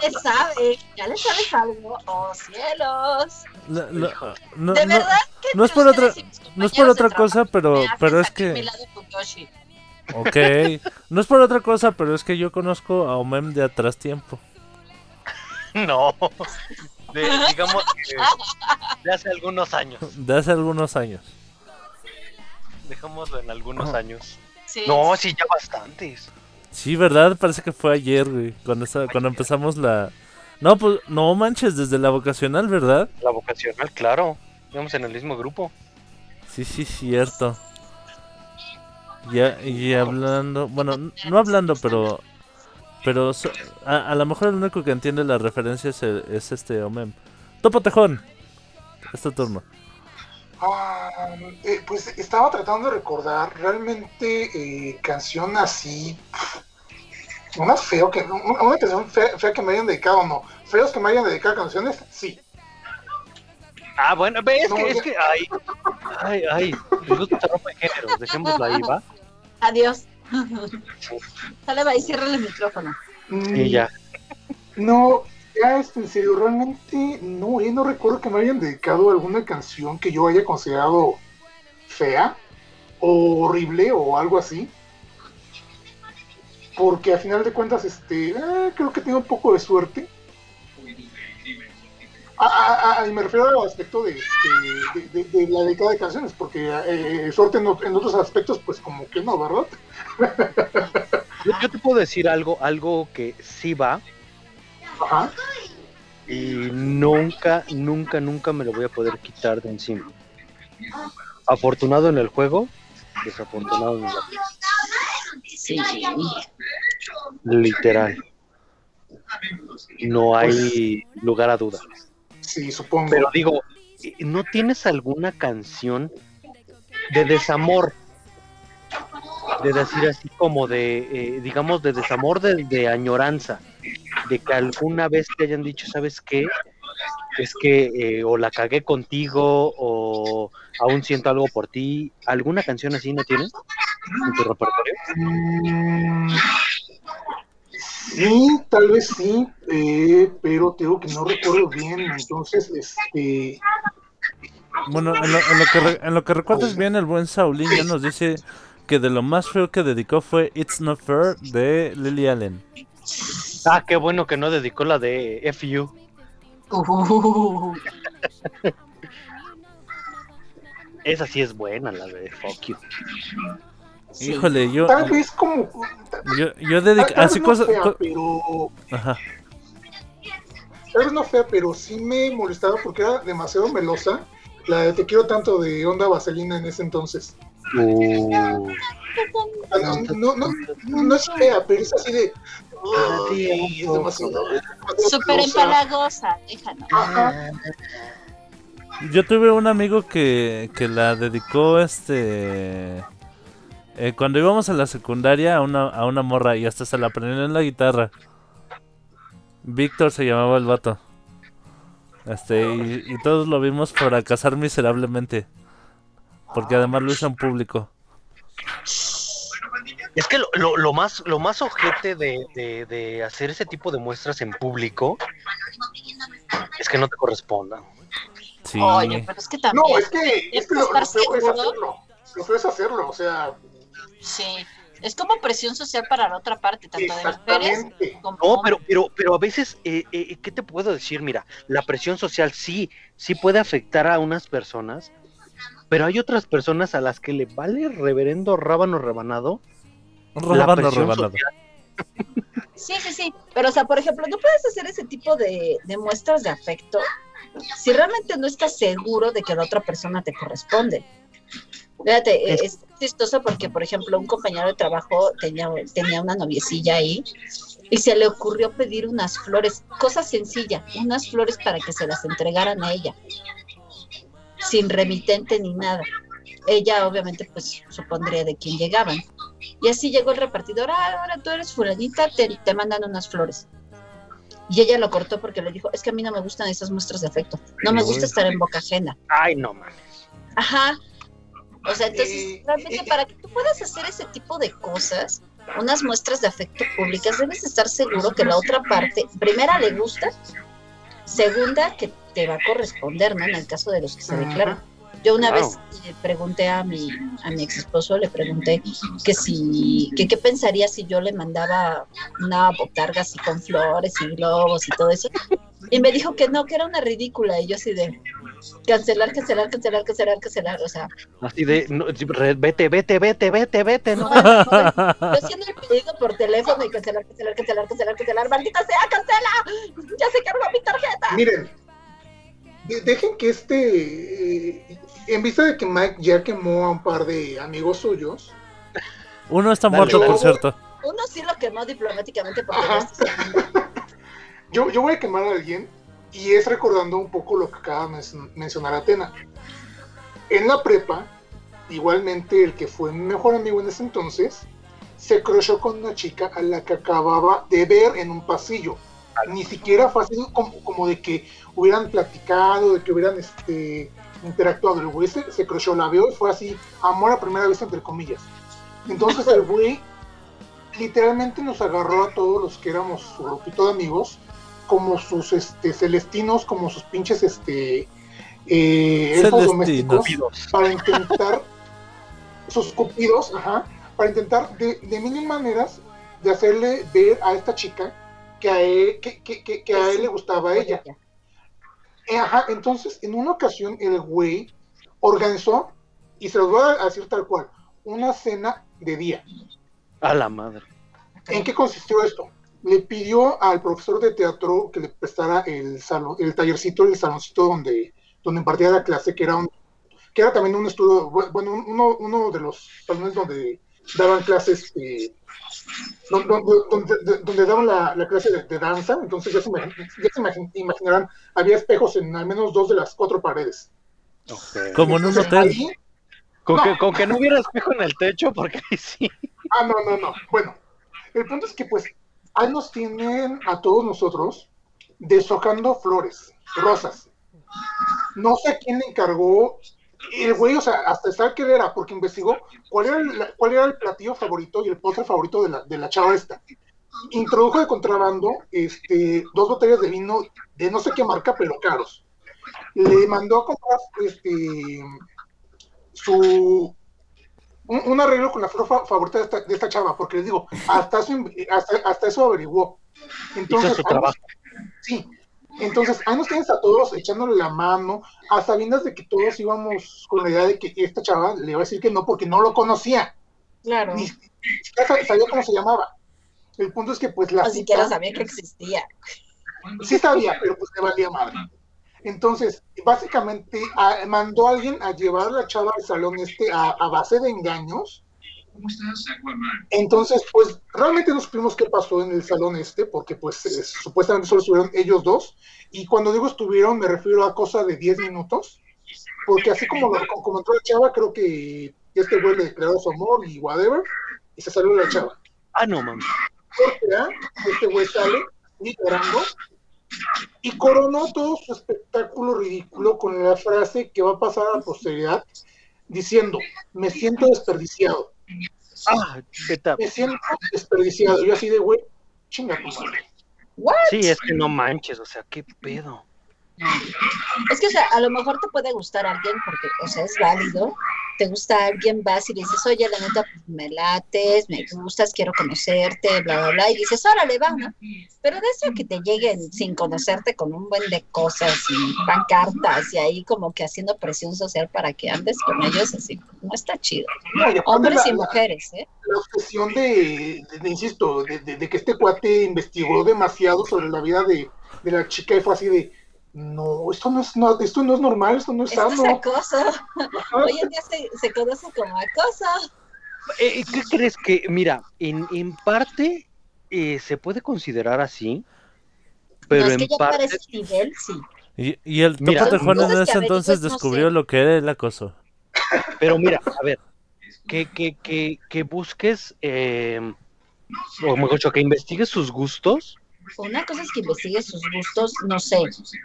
¿Qué sabe? ¿Ya le sabes algo? ¡Oh, cielos! La- la- no, de no- verdad que no es por otra- no es por otra cosa, pero, pero es mi que... lado. Ok, no es por otra cosa, pero es que yo conozco a Omem de atrás tiempo. No. De- digamos que de hace algunos años. De hace algunos años. Dejémoslo en algunos Ajá. años. Sí. No, sí, ya bastantes. Sí, ¿verdad? Parece que fue ayer, güey. Cuando, cuando empezamos la... No, pues no manches, desde la vocacional, ¿verdad? La vocacional, claro. Íbamos en el mismo grupo. Sí, sí, cierto. Ya, y hablando, bueno, no hablando, pero, pero so- a, a lo mejor el único que entiende la referencia es, el- es este Omem. Topo Tejón. Es tu turno. Ah, eh, pues estaba tratando de recordar realmente eh, canción así. Una feo que una una canción fea, fea que me hayan dedicado, no. Feos que me hayan dedicado canciones, sí. Ah, bueno, ve, es No, que, es ya- que, ay, ay, ay, se rompe géneros, dejémoslo ahí, ¿va? Adiós. Sale, va y cierra el micrófono. Mm, Y ya. No, ya este, en serio, realmente no, eh, no recuerdo que me hayan dedicado alguna canción que yo haya considerado fea o horrible o algo así. Porque a final de cuentas, este, eh, creo que tengo un poco de suerte. Ah, ah, ah, y me refiero al aspecto de, este, de, de- la década de canciones, porque eh, suerte en, ot- en otros aspectos, pues como que no, ¿verdad? Yo, yo te puedo decir algo, algo que sí va Ajá. y nunca, nunca, nunca me lo voy a poder quitar de encima. Afortunado en el juego, desafortunado en la vida. Sí. Literal. No hay lugar a duda. Sí, supongo. Pero digo, ¿no tienes alguna canción de desamor? De decir así como de, eh, digamos, de desamor, de, de añoranza. De que alguna vez te hayan dicho, ¿sabes qué? Es que eh, o la cagué contigo o aún siento algo por ti. ¿Alguna canción así no tienes en tu repertorio? Mm, Sí, tal vez sí, eh, pero te digo que no recuerdo bien, entonces, este, Bueno, en lo, en lo que, re- en lo que recuerdas bien, el buen Saulín ya nos dice que de lo más feo que dedicó fue It's Not Fair de Lily Allen. Ah, qué bueno que no dedicó la de FU. Uh, Esa sí es buena, la de Fuck You. sí. Híjole, yo, tal vez como, yo, yo tal así no cosas, co- pero, ajá. tal vez no fea, pero sí me molestaba porque era demasiado melosa, la de Te quiero tanto de Onda Vaselina en ese entonces. Uh, Ah, No, no, no, no, no es fea, pero es así de, ay, es demasiado, demasiado Súper melosa. empalagosa, déjanos. Ajá. Yo tuve un amigo que, que la dedicó este eh, cuando íbamos a la secundaria a una, a una morra y hasta se la aprendió en la guitarra. Víctor se llamaba el vato. Este, y, y todos lo vimos fracasar miserablemente. Porque además lo hizo en público. Es que lo, lo- lo más, lo más ojete de, de- de hacer ese tipo de muestras en público es que no te correspondan. Sí. Oye, pero es que también. No, es que, es que lo, lo peor es hacerlo. Lo es hacerlo, o sea, Sí. Es como presión social para la otra parte, tanto de mujeres como No, pero, pero, pero a veces, eh, eh, ¿qué te puedo decir? Mira, la presión social sí, sí puede afectar a unas personas, pero hay otras personas a las que le vale reverendo rábano rebanado. La Rábano, presión rebanado. social. Sí, sí, sí. Pero, o sea, por ejemplo, no puedes hacer ese tipo de, de muestras de afecto si realmente no estás seguro de que la otra persona te corresponde. Fíjate, Es- es, chistoso porque, por ejemplo, un compañero de trabajo tenía, tenía una noviecilla ahí y se le ocurrió pedir unas flores, cosa sencilla, unas flores para que se las entregaran a ella, sin remitente ni nada. Ella obviamente pues supondría de quién llegaban. Y así llegó el repartidor, ah, ahora tú eres fulanita, te, te mandan unas flores. Y ella lo cortó porque le dijo, es que a mí no me gustan esas muestras de afecto, no me gusta estar en boca ajena. Ay, no mames. Ajá. O sea, entonces, Eh, realmente eh, para que tú puedas hacer ese tipo de cosas, unas muestras de afecto públicas, debes estar seguro que la otra parte, primera, le gusta, segunda, que te va a corresponder, ¿no? En el caso de los que se declaran. Yo una vez eh, pregunté a mi, a mi ex esposo, le pregunté que si, que qué pensaría si yo le mandaba una botarga así con flores y globos y todo eso. Y me dijo que no, que era una ridícula. Y yo así de cancelar, cancelar, cancelar, cancelar, cancelar. O sea, Así de, no, vete, vete, vete, vete, vete, ¿no? no, no, no, yo haciendo el pedido por teléfono y cancelar, cancelar, cancelar, cancelar, cancelar. ¡Maldita sea, cancela! ¡Ya se cargó mi tarjeta! Miren, de- dejen que este, eh, en vista de que Mike ya quemó a un par de amigos suyos, Uno está Dale, muerto, por cierto. Uno sí lo quemó diplomáticamente porque no yo, yo voy a quemar a alguien y es recordando un poco lo que acaba de men- mencionar Atena. En la prepa, igualmente el que fue mi mejor amigo en ese entonces, se crochó con una chica a la que acababa de ver en un pasillo. Ni siquiera fue así como, como de que hubieran platicado, de que hubieran este, interactuado. El güey se, se crochó, la vio y fue así, amor a primera vista, entre comillas. Entonces el güey literalmente nos agarró a todos los que éramos su grupito de amigos como sus este, celestinos, como sus pinches este, eh, elfos domésticos para intentar sus cupidos, ajá, para intentar de, de mil maneras de hacerle ver a esta chica que a él, que, que- que- que a él le gustaba a ella. Eh, Ajá, entonces en una ocasión el güey organizó, y se los voy a decir tal cual, una cena de día. A la madre. ¿En qué consistió esto? Le pidió al profesor de teatro que le prestara el salón, el tallercito, el saloncito donde, donde impartía la clase, que era un, que era también un estudio, bu- bueno, uno, uno de los salones donde daban clases, eh, donde, donde- donde daban la, la clase de, de danza, entonces ya se, ya se imagin- imaginarán, había espejos en al menos dos de las cuatro paredes. Como en un hotel. ahí- Con, No. que, con que no hubiera espejo en el techo, porque ahí sí. Ah, no, no, no. Bueno, el punto es que pues ahí nos tienen a todos nosotros deshojando flores, rosas. No sé quién le encargó. El güey, o sea, hasta saber qué era, porque investigó cuál era el, cuál era el platillo favorito y el postre favorito de la, de la chava esta. Introdujo de contrabando este, dos botellas de vino de no sé qué marca, pero caros. Le mandó a comprar este, su, un, un arreglo con la flor fa- favorita de esta, de esta chava, porque les digo, hasta eso, hasta, hasta eso averiguó. Entonces, Hizo su trabajo. sí, entonces ahí nos tienes a todos echándole la mano, a sabiendas de que todos íbamos con la idea de que esta chava le iba a decir que no, porque no lo conocía, Claro. ni siquiera sab- sabía cómo se llamaba. El punto es que pues la Ni siquiera sabía que existía. sí sabía, pero pues le valía madre. Entonces, básicamente a- mandó a alguien a llevar a la chava al salón este a, a base de engaños. Entonces, pues realmente no supimos qué pasó en el salón este, porque pues eh, supuestamente solo estuvieron ellos dos. Y cuando digo estuvieron, me refiero a cosa de 10 minutos, porque así como, lo, como entró la chava, creo que este güey le declaró su amor y whatever, y se salió la chava. Ah, no, mames. Porque, ¿ah? este güey sale y llorando y coronó todo su espectáculo ridículo con la frase que va a pasar a la posteridad diciendo, me siento desperdiciado. Ah, neta, Me siento desperdiciado. Yo así de, güey, chinga. ¿What? sí, es que no manches, o sea, qué pedo. Es que, o sea, a lo mejor te puede gustar alguien porque, o sea, es válido. Te gusta alguien, vas y le dices, oye, la neta, pues, me lates, me gustas, quiero conocerte, bla, bla, bla. Y dices, órale, va, ¿no? Pero de eso que te lleguen sin conocerte con un buen de cosas y pancartas y ahí como que haciendo presión social para que andes con ellos, así, no está chido. No, y Hombres la- y mujeres, ¿eh? la obsesión de, de- de- insisto, de, de- de que este cuate investigó demasiado sobre la vida de, de la chica y fue así de, no, esto no es, no, esto no es normal, esto no es Esto es acoso. Hoy en día se, se conoce como acoso. Eh, ¿Qué crees que, mira, en, en parte eh, se puede considerar así, pero no, es en que ya para parte, ese nivel, sí. Y, y el Mira, Topo Tejón en ese entonces no descubrió sé. lo que era el acoso. pero mira, a ver, que, que, que, que busques, eh, o mejor dicho, que investigues sus gustos, Una cosa es que investigue sus gustos, no sé,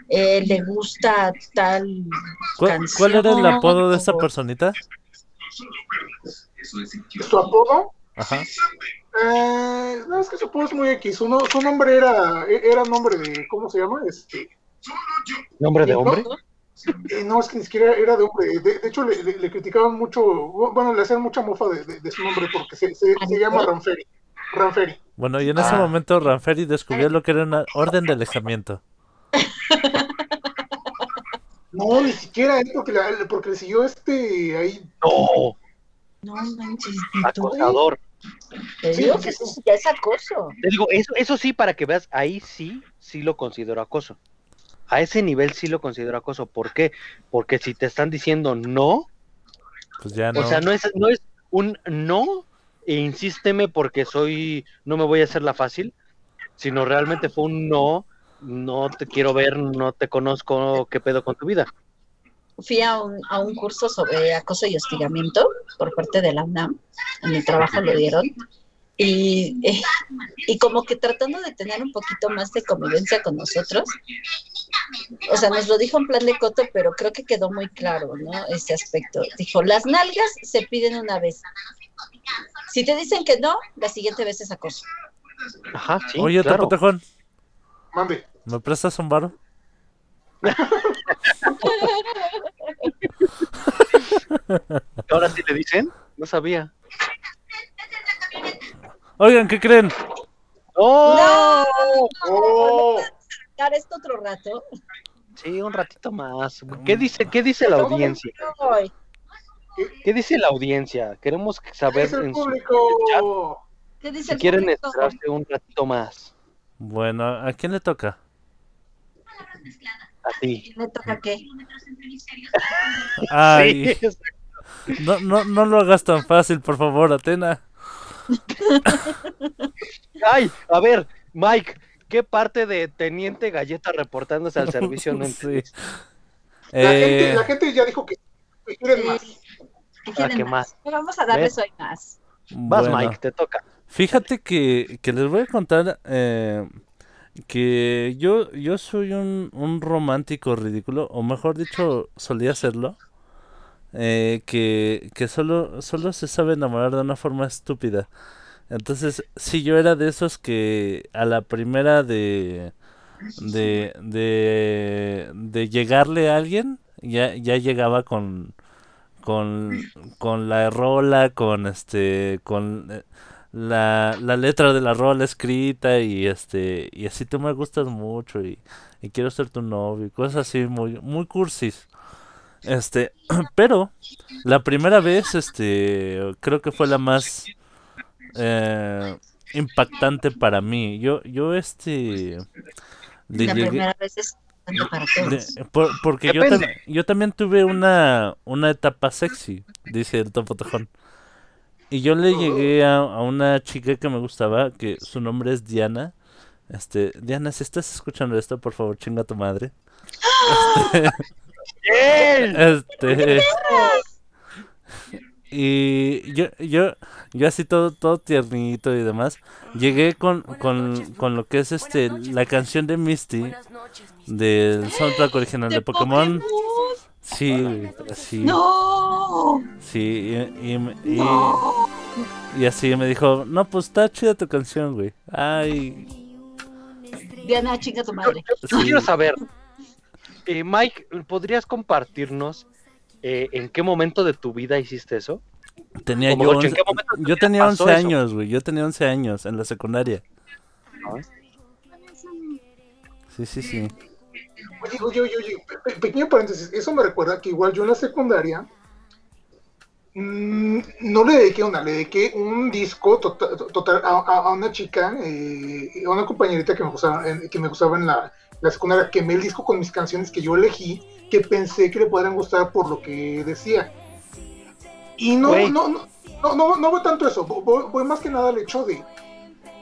eh, le gusta tal ¿Cuál, cuál era el apodo de esta o- persona? Su apodo, Ajá. eh, no, es que su apodo es muy X, su, no- su nombre era, era nombre de, ¿cómo se llama? Este, nombre de hombre. Eh, no, es que ni siquiera era de hombre. De, de hecho, le, le- le criticaban mucho, bueno, le hacían mucha mofa de, de- de su nombre porque se, se, se llama Ranferi. Ranferi. Bueno, y en ese Ah. momento Ranferi descubrió lo que era una orden de alejamiento. No, ni siquiera él, porque, la- porque le siguió este ahí. No, No manches, acosador. te digo que eso sí. ya es acoso. Te digo, eso, eso sí, para que veas, ahí sí, sí lo considero acoso. A ese nivel sí lo considero acoso. ¿Por qué? Porque si te están diciendo no, Pues ya no. o sea, no es, no es un no e insísteme porque soy, no me voy a hacer la fácil, sino realmente fue un no, no te quiero ver, no te conozco, qué pedo con tu vida. Fui a un, a un curso sobre acoso y hostigamiento por parte de la UNAM. En el trabajo lo dieron. Y, y como que tratando de tener un poquito más de convivencia con nosotros. O sea, nos lo dijo en plan de coto, pero creo que quedó muy claro, ¿no? Ese aspecto. Dijo, las nalgas se piden una vez. Si te dicen que no, la siguiente vez es acoso. Ajá, sí, Oye, claro. Topo Tejón, Mande. ¿me prestas un varo? Ahora sí le dicen, no sabía. Oigan, ¿qué creen? ¡Oh! ¡Oh! Dar esto otro rato. Sí, un ratito más. ¿Qué dice, qué dice la audiencia? ¿Qué dice la audiencia? Queremos saber en su- público. ¿Qué dice si el quieren público? esperarse un ratito más. Bueno, ¿a quién le toca? A ti. ¿Me toca qué? Ay, no, no, no lo hagas tan fácil, por favor, Atena. Ay, a ver, Mike, ¿qué parte de Teniente Galleta reportándose al servicio no Sí. La, Eh, gente, la gente ya dijo que que quieren más. ¿Qué quieren Ah, ¿qué más? más? Vamos a darles ¿Ves? hoy más. Vas, bueno, Mike, te toca. Fíjate que, que les voy a contar eh, que yo, yo soy un, un romántico ridículo, o mejor dicho, solía serlo, eh, que, que solo, solo se sabe enamorar de una forma estúpida. Entonces, sí, yo era de esos que a la primera de, de, de, de llegarle a alguien, ya, ya llegaba con, con, con la rola, con este, con eh, la, la letra de la rola escrita y este, y así tú me gustas mucho y, y quiero ser tu novio y cosas así muy, muy cursis. Este, pero la primera vez, este, creo que fue la más eh, impactante para mí. Yo, yo este, La llegué- primera vez es importante para todos. de- por- porque yo, tam- yo también tuve una, una etapa sexy, dice el Topo Tejón. Y yo le llegué a, a una chica que me gustaba, que su nombre es Diana. Este, Diana, si estás escuchando esto, por favor, chinga a tu madre. Este. Y yo, yo, yo así todo, todo tiernito y demás, llegué con, con, con lo que es este, la canción de Misty del soundtrack original de, ¡De Pokémon. Sí, sí, ¡No! sí, y, y- y- ¡No! Y así me dijo, no, pues está chida tu canción, güey. Ay, Diana, chinga tu madre. Yo Sí. quiero saber, eh, Mike, ¿podrías compartirnos eh, en qué momento de tu vida hiciste eso? tenía Como yo, ocho, ¿en 11 qué momento de tu yo tenía pasó 11 eso? años, güey. Yo tenía 11 años en la secundaria. Sí, sí, sí. Oye, oye, oye, oye, pe- pe- pequeño paréntesis, eso me recuerda que igual yo en la secundaria mm, no le dediqué una, le dediqué un disco tota- total a, a- a una chica, eh, a una compañerita que me gustaba, en- que me gustaba en la, la secundaria, quemé el disco con mis canciones que yo elegí, que pensé que le podrían gustar por lo que decía. Y no, no, no, no, no, no fue tanto eso, fue más que nada el hecho de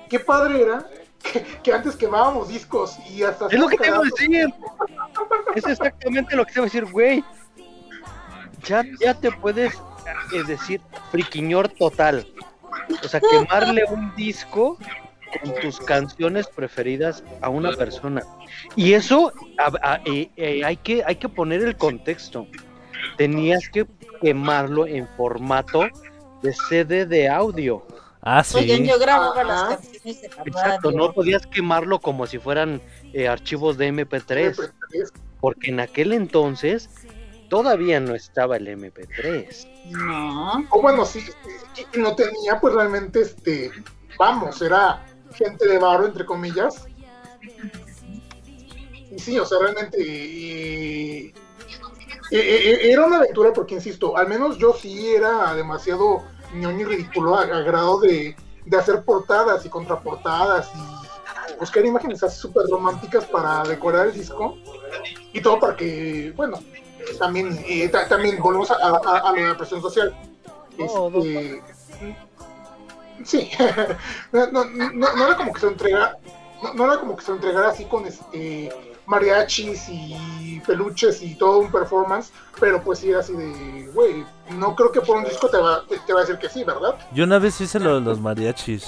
qué padre era que, que antes quemábamos discos y hasta Es lo que te iba a decir. Es exactamente lo que te iba a decir, güey. Ya, ya te puedes eh, decir friquiñor total. O sea, quemarle un disco con tus canciones preferidas a una persona. Y eso a- a- eh, eh, hay, que, hay que poner el contexto. Tenías que quemarlo en formato de CD de audio. Ah, sí. Oigan, yo grababa las Ajá. canciones de la Exacto, radio. no podías quemarlo como si fueran eh, archivos de MP3. porque en aquel entonces todavía no estaba el MP3. No. O bueno, sí, sí, y no tenía, pues realmente, este, vamos, era gente de barro, entre comillas. Y sí, o sea, realmente era una aventura porque, insisto, al menos yo sí era demasiado ñoño y ridículo a, a grado de, de hacer portadas y contraportadas y buscar imágenes así súper románticas para decorar el disco y todo para que, bueno, también, eh, ta- también volvemos a, a- a lo de la presión social. Este, sí, no, no, no, no era como que se entregara, no, no era como que se entregara así con este mariachis y peluches y todo un performance, pero pues sí era así de, güey, no creo que por un disco te va, te, te va a decir que sí, ¿verdad? Yo una vez hice lo de los mariachis.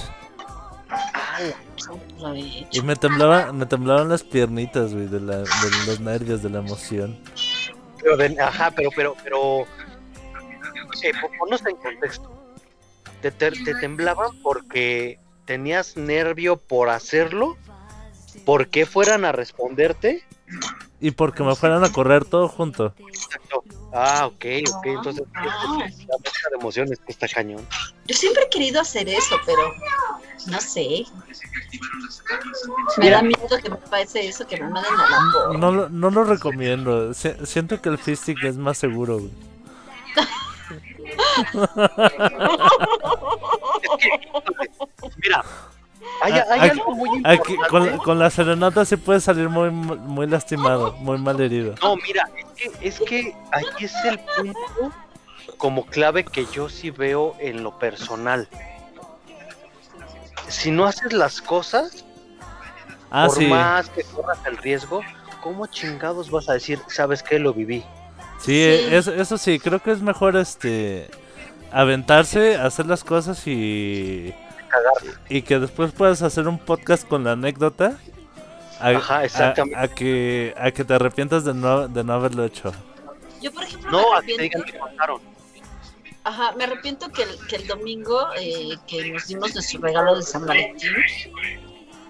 Y me temblaban, me temblaban las piernitas, güey, de, la, de los nervios, de la emoción. Pero de- ajá, pero, pero, pero, eh, po- ponnos en contexto. Te, te- te temblaban porque tenías nervio por hacerlo, porque fueran a responderte. Y porque me fueran a correr todo junto. Exacto. Ah, ok, ok, entonces Ah. la mezcla de emociones que está cañón. Yo siempre he querido hacer eso, pero no sé. Me da miedo que me pase eso, que me manden a la porra. No, lo- no lo recomiendo. Si- siento que el fisting es más seguro, güey. Mira, hay, Ah, hay aquí- algo muy Aquí, importante. con, con la serenata sí puede salir muy, muy lastimado, muy mal herido. No, mira, es que, es que ahí es el punto como clave que yo sí veo en lo personal. Si no haces las cosas, Ah, por sí. más que corras el riesgo, ¿cómo chingados vas a decir, sabes qué, lo viví? Sí, Sí. Eso, eso sí, creo que es mejor este aventarse, hacer las cosas y y que después puedas hacer un podcast con la anécdota. A, Ajá, exactamente. a que a que te arrepientas de no de no haberlo hecho. Yo, por ejemplo, No, me a que te arrepiento, que contaron. ajá, me arrepiento que el, que el domingo eh, que nos dimos nuestro regalo de San Valentín,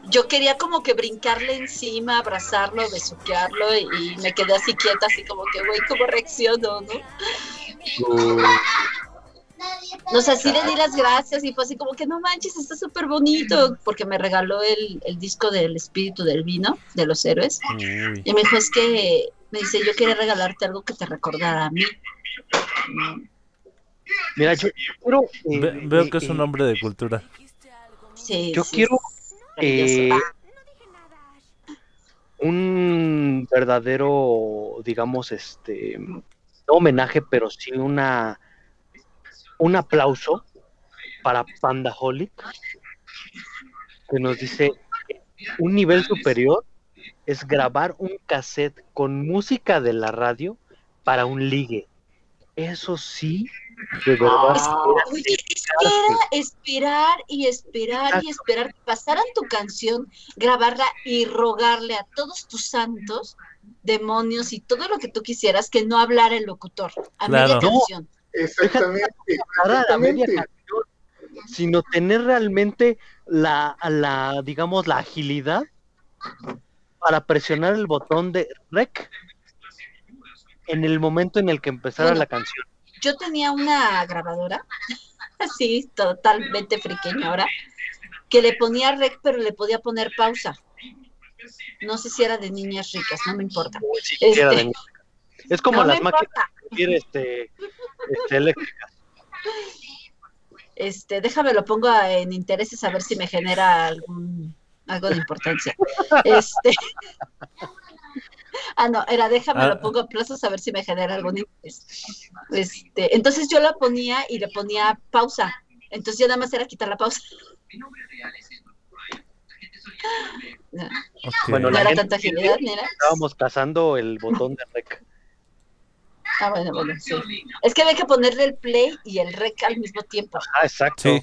yo quería como que brincarle encima, abrazarlo, besuquearlo y, y me quedé así quieta, así como que, güey, ¿cómo reacciono, no? No sé, sí le di las gracias y fue así como que no manches, está súper bonito, porque me regaló el, el disco del espíritu del vino, de los héroes. Y me dijo, es que, me dice, yo quería regalarte algo que te recordara a mí. Mm, Mira, yo quiero... eh, Ve- veo eh, que es un eh, hombre de cultura. Sí, Yo sí, quiero. Eh, un verdadero, digamos, este, no homenaje, pero sí una, un aplauso para Pandaholic, que nos dice, un nivel superior es grabar un cassette con música de la radio para un ligue. Eso sí, de verdad. Ah. espera, esperar y esperar y esperar que pasaran tu canción, grabarla y rogarle a todos tus santos, demonios y todo lo que tú quisieras que no hablara el locutor a Claro. media canción. Exactamente. Exactamente. sino tener realmente la, la, digamos, la agilidad para presionar el botón de rec en el momento en el que empezara Bueno. la canción. Yo tenía una grabadora, así, totalmente friqueñora, que le ponía rec, pero le podía poner pausa. No sé si era de niñas ricas, no me importa. Sí, era de Este. Es como no las máquinas este, este, eléctricas. Este, déjame lo pongo en intereses a ver si me genera algún algo de importancia. Este, ah, no, era déjame Ah. lo pongo a plazos a ver si me genera algún interés. Este, entonces yo la ponía y le ponía pausa. Entonces ya nada más era quitar la pausa. No, Ok. Bueno, no la era gente tanta agilidad, ni era. Estábamos cazando el botón de rec. Ah, bueno, bueno, sí. Es que había que ponerle el play y el rec al mismo tiempo. Ah, exacto. Sí.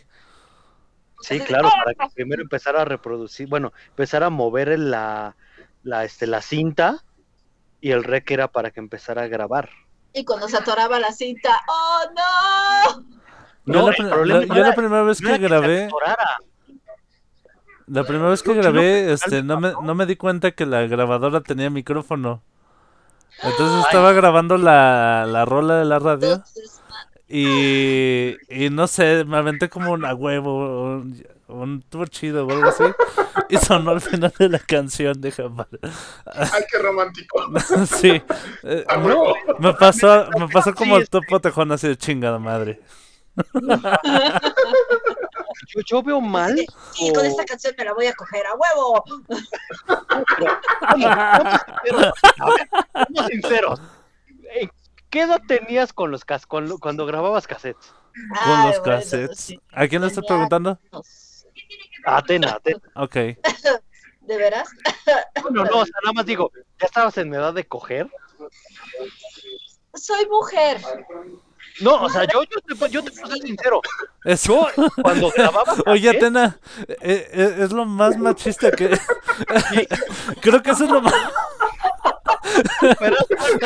Sí, claro, para que primero empezara a reproducir, bueno, empezara a mover la, la, este, la cinta y el rec era para que empezara a grabar. Y cuando se atoraba la cinta, ¡oh no! Yo No, la, el pri- problema la- yo era- la primera vez que grabé, la primera vez que grabé, este, no me, no me di cuenta que la grabadora tenía micrófono. Entonces estaba grabando la, la rola de la radio y, y no sé, me aventé como un a huevo, un, tuvo chido o algo así. Y sonó al final de la canción de Jamás. Ay, qué romántico. Sí. eh, Ah, me, pasó, me pasó como el topo tejón así de chingada madre. Yo, yo veo mal. Sí, con o- esta canción me la voy a coger a huevo. Vamos, sinceros. A ver, vamos sinceros. ¿Qué edad tenías con los cas con lo- cuando grababas cassettes? Con Ay, los bueno, cassettes. sí. ¿A quién le estás preguntando? años. Atena, Atena. Ok. ¿De veras? No, no, o sea, nada más digo, ¿ya estabas en edad de coger? Soy mujer. No, o sea, yo, yo, te, yo te puedo ser sincero. Eso. Cuando grababa Oye, Atena, eh, eh, es lo más machista que. Creo que eso es lo más. Pero-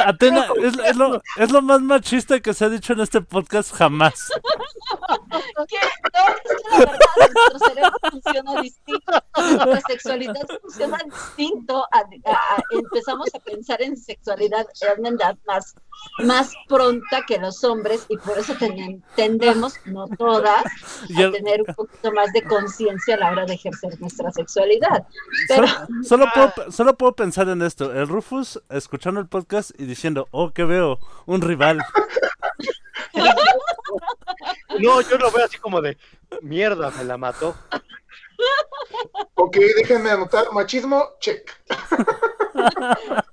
Atena, es, es lo, es lo más machista que se ha dicho en este podcast jamás. ¿Qué? No, es que la verdad, nuestro cerebro funciona distinto. Nuestra sexualidad funciona distinto. a- a- a- empezamos a pensar en sexualidad una edad más, más pronta que los hombres y por eso ten- tendemos, no todas, a tener un poquito más de conciencia a la hora de ejercer nuestra sexualidad. Pero Solo, solo puedo, solo puedo pensar en esto. El Rufus escuchando el podcast y diciendo, oh, ¿qué veo? Un rival. No, yo lo veo así como de mierda, me la mató. Ok, déjenme anotar. Machismo, check.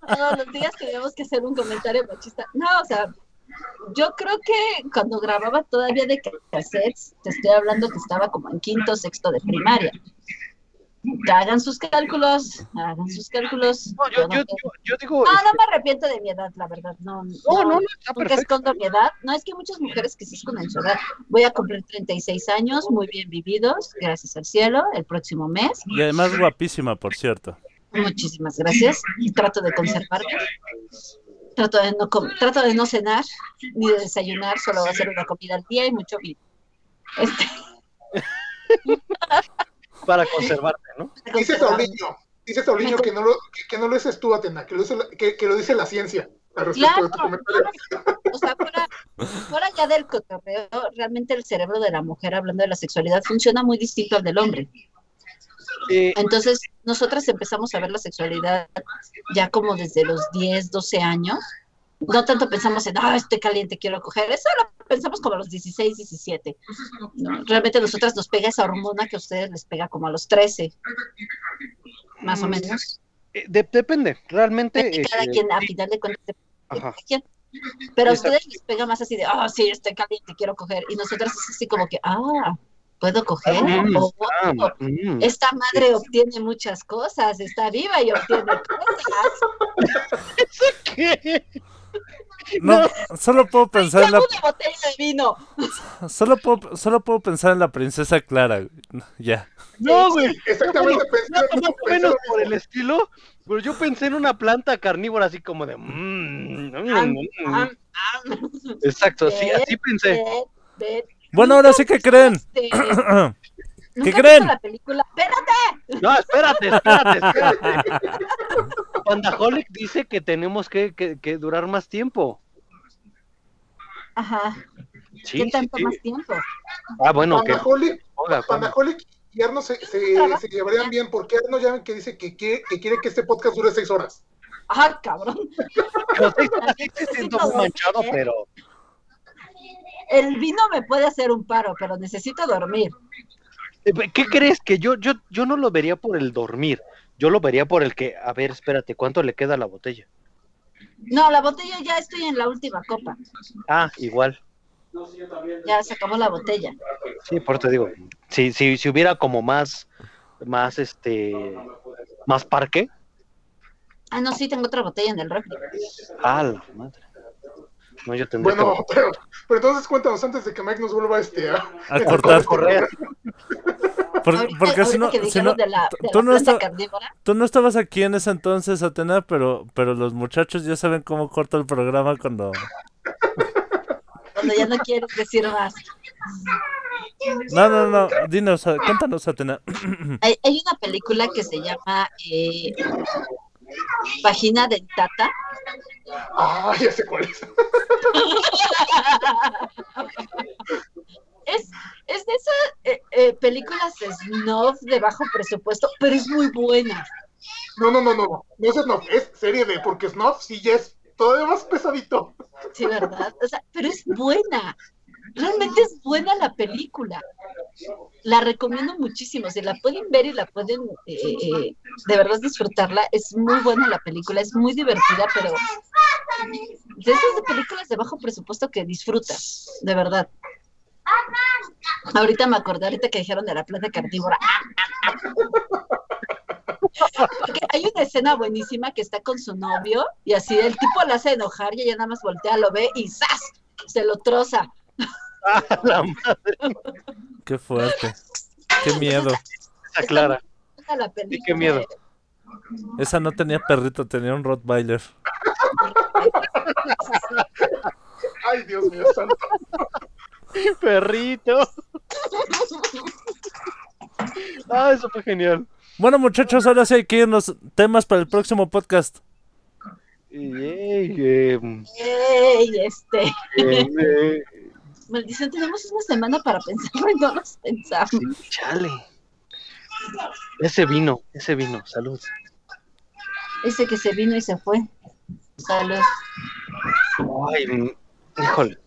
Todos los días teníamos que hacer un comentario machista. No, o sea, yo creo que cuando grababa todavía de cassettes, te estoy hablando que estaba como en quinto, sexto de primaria. Que hagan sus cálculos, hagan sus cálculos. No, yo, no yo, yo, yo digo, No, no este, me arrepiento de mi edad, la verdad. No, no, no, no, está porque perfecto. escondo mi edad. No, es que hay muchas mujeres que se esconden su edad. Voy a cumplir 36 años, muy bien vividos, gracias al cielo, el próximo mes. Y además guapísima, por cierto. Muchísimas gracias. Y trato de conservarme. Trato de no com- trato de no cenar ni de desayunar, solo hacer una comida al día y mucho vino. Este, para conservarte, ¿no? Dice. Sauliño, dice Sauliño que no lo, que, que no lo dices tú, Atena, que lo, dice la, que, que lo dice la ciencia al respecto Claro, de tu comentario. o sea, fuera, fuera ya del cotorreo, realmente el cerebro de la mujer, hablando de la sexualidad, funciona muy distinto al del hombre. Eh, Entonces, nosotras empezamos a ver la sexualidad ya como desde los 10, 12 años. No tanto pensamos en, ah, estoy caliente, quiero coger. Eso lo pensamos como a los 16, 17. ¿no? Realmente a nosotras nos pega esa hormona que a ustedes les pega como a los 13, más o menos. eh, de- depende, realmente. Cada este, quien, a final de cuentas, depende de quien. Pero a ustedes les pega más así de, ah, sí, estoy caliente, quiero coger. Y nosotras es así como que, ah, ¿puedo coger? Oh, esta madre obtiene muchas cosas, está viva y obtiene cosas. ¿Qué? No, solo puedo pensar en la, una botella de vino. solo puedo, solo puedo pensar en la princesa Clara. Ya. No, güey. Exactamente, pensé, más o pensé menos por el estilo, pero yo pensé en una planta carnívora así como de. mm, mm, Am, mm. am, am. Exacto, sí, Bien, así pensé. Bueno, ahora sí que creen. Este, ¿Qué ¿nunca has creen? la película? ¡Espérate! No, espérate, espérate, espérate. Pandaholic dice que tenemos que, que- que durar más tiempo. Ajá. Sí, ¿Qué tanto sí. más tiempo? Ah, bueno, que Pandaholic, y Arno se, se, se llevarían bien porque Arno ya ven que dice que quiere, que quiere que este podcast dure seis horas. Ajá, cabrón. Pero sí, sí, sí, siento muy manchado, pero El vino me puede hacer un paro, pero necesito dormir. Eh, ¿qué crees? Que yo, yo, yo no lo vería por el dormir. Yo lo vería por el que, a ver, espérate, ¿cuánto le queda a la botella? No, la botella ya estoy en la última copa. Ah, igual. Ya se acabó la botella. Sí, por eso te digo. Si, si, si hubiera como más, más este, más parque. Ah, no, sí, tengo otra botella en el refri. Ah, la madre. No, yo tendría Bueno, que pero, pero entonces cuéntanos antes de que Mike nos vuelva este, a, A cortar. correr. Por- Ahorita- porque si no, que si dijeron no, de la, de tú no tú estabas aquí en ese entonces, Atena, pero, pero los muchachos ya saben cómo corta el programa cuando... cuando ya no quieres decir más. No, no, no, dinos, cuéntanos, Atena. Hay, hay una película que se llama eh, Vagina Dentata. Ah, ya sé cuál es. Es, es de esas eh, eh, películas de bajo presupuesto, pero es muy buena. No, no, no, no, no, no es Snuff, es serie B, porque Snuff sí ya es todavía más pesadito. Sí, ¿verdad? O sea, pero es buena. Realmente es buena la película. La recomiendo muchísimo. Si la pueden ver y la pueden eh, eh, de verdad disfrutarla, es muy buena la película, es muy divertida, pero de esas de películas de bajo presupuesto que disfrutas, de verdad. Ahorita me acordé, ahorita que dijeron de la planta carnívora. Porque hay una escena buenísima que está con su novio y así el tipo la hace enojar y ella nada más voltea, lo ve y ¡zas! Se lo troza. Ah, la madre, Qué fuerte. Qué miedo. está clara. Esa la película. qué miedo. Esa no tenía perrito, tenía un Rottweiler. Ay, Dios mío, santo. Perrito. Ah, eso fue genial. Bueno, muchachos, ahora sí hay que irnos. Temas para el próximo podcast. Yay, eh, Ey, este. eh, eh, Maldición, tenemos una semana para pensarlo y no nos pensamos. sí, chale. Ese vino, ese vino, salud. Ese que se vino y se fue. Salud. Ay, mm, híjole.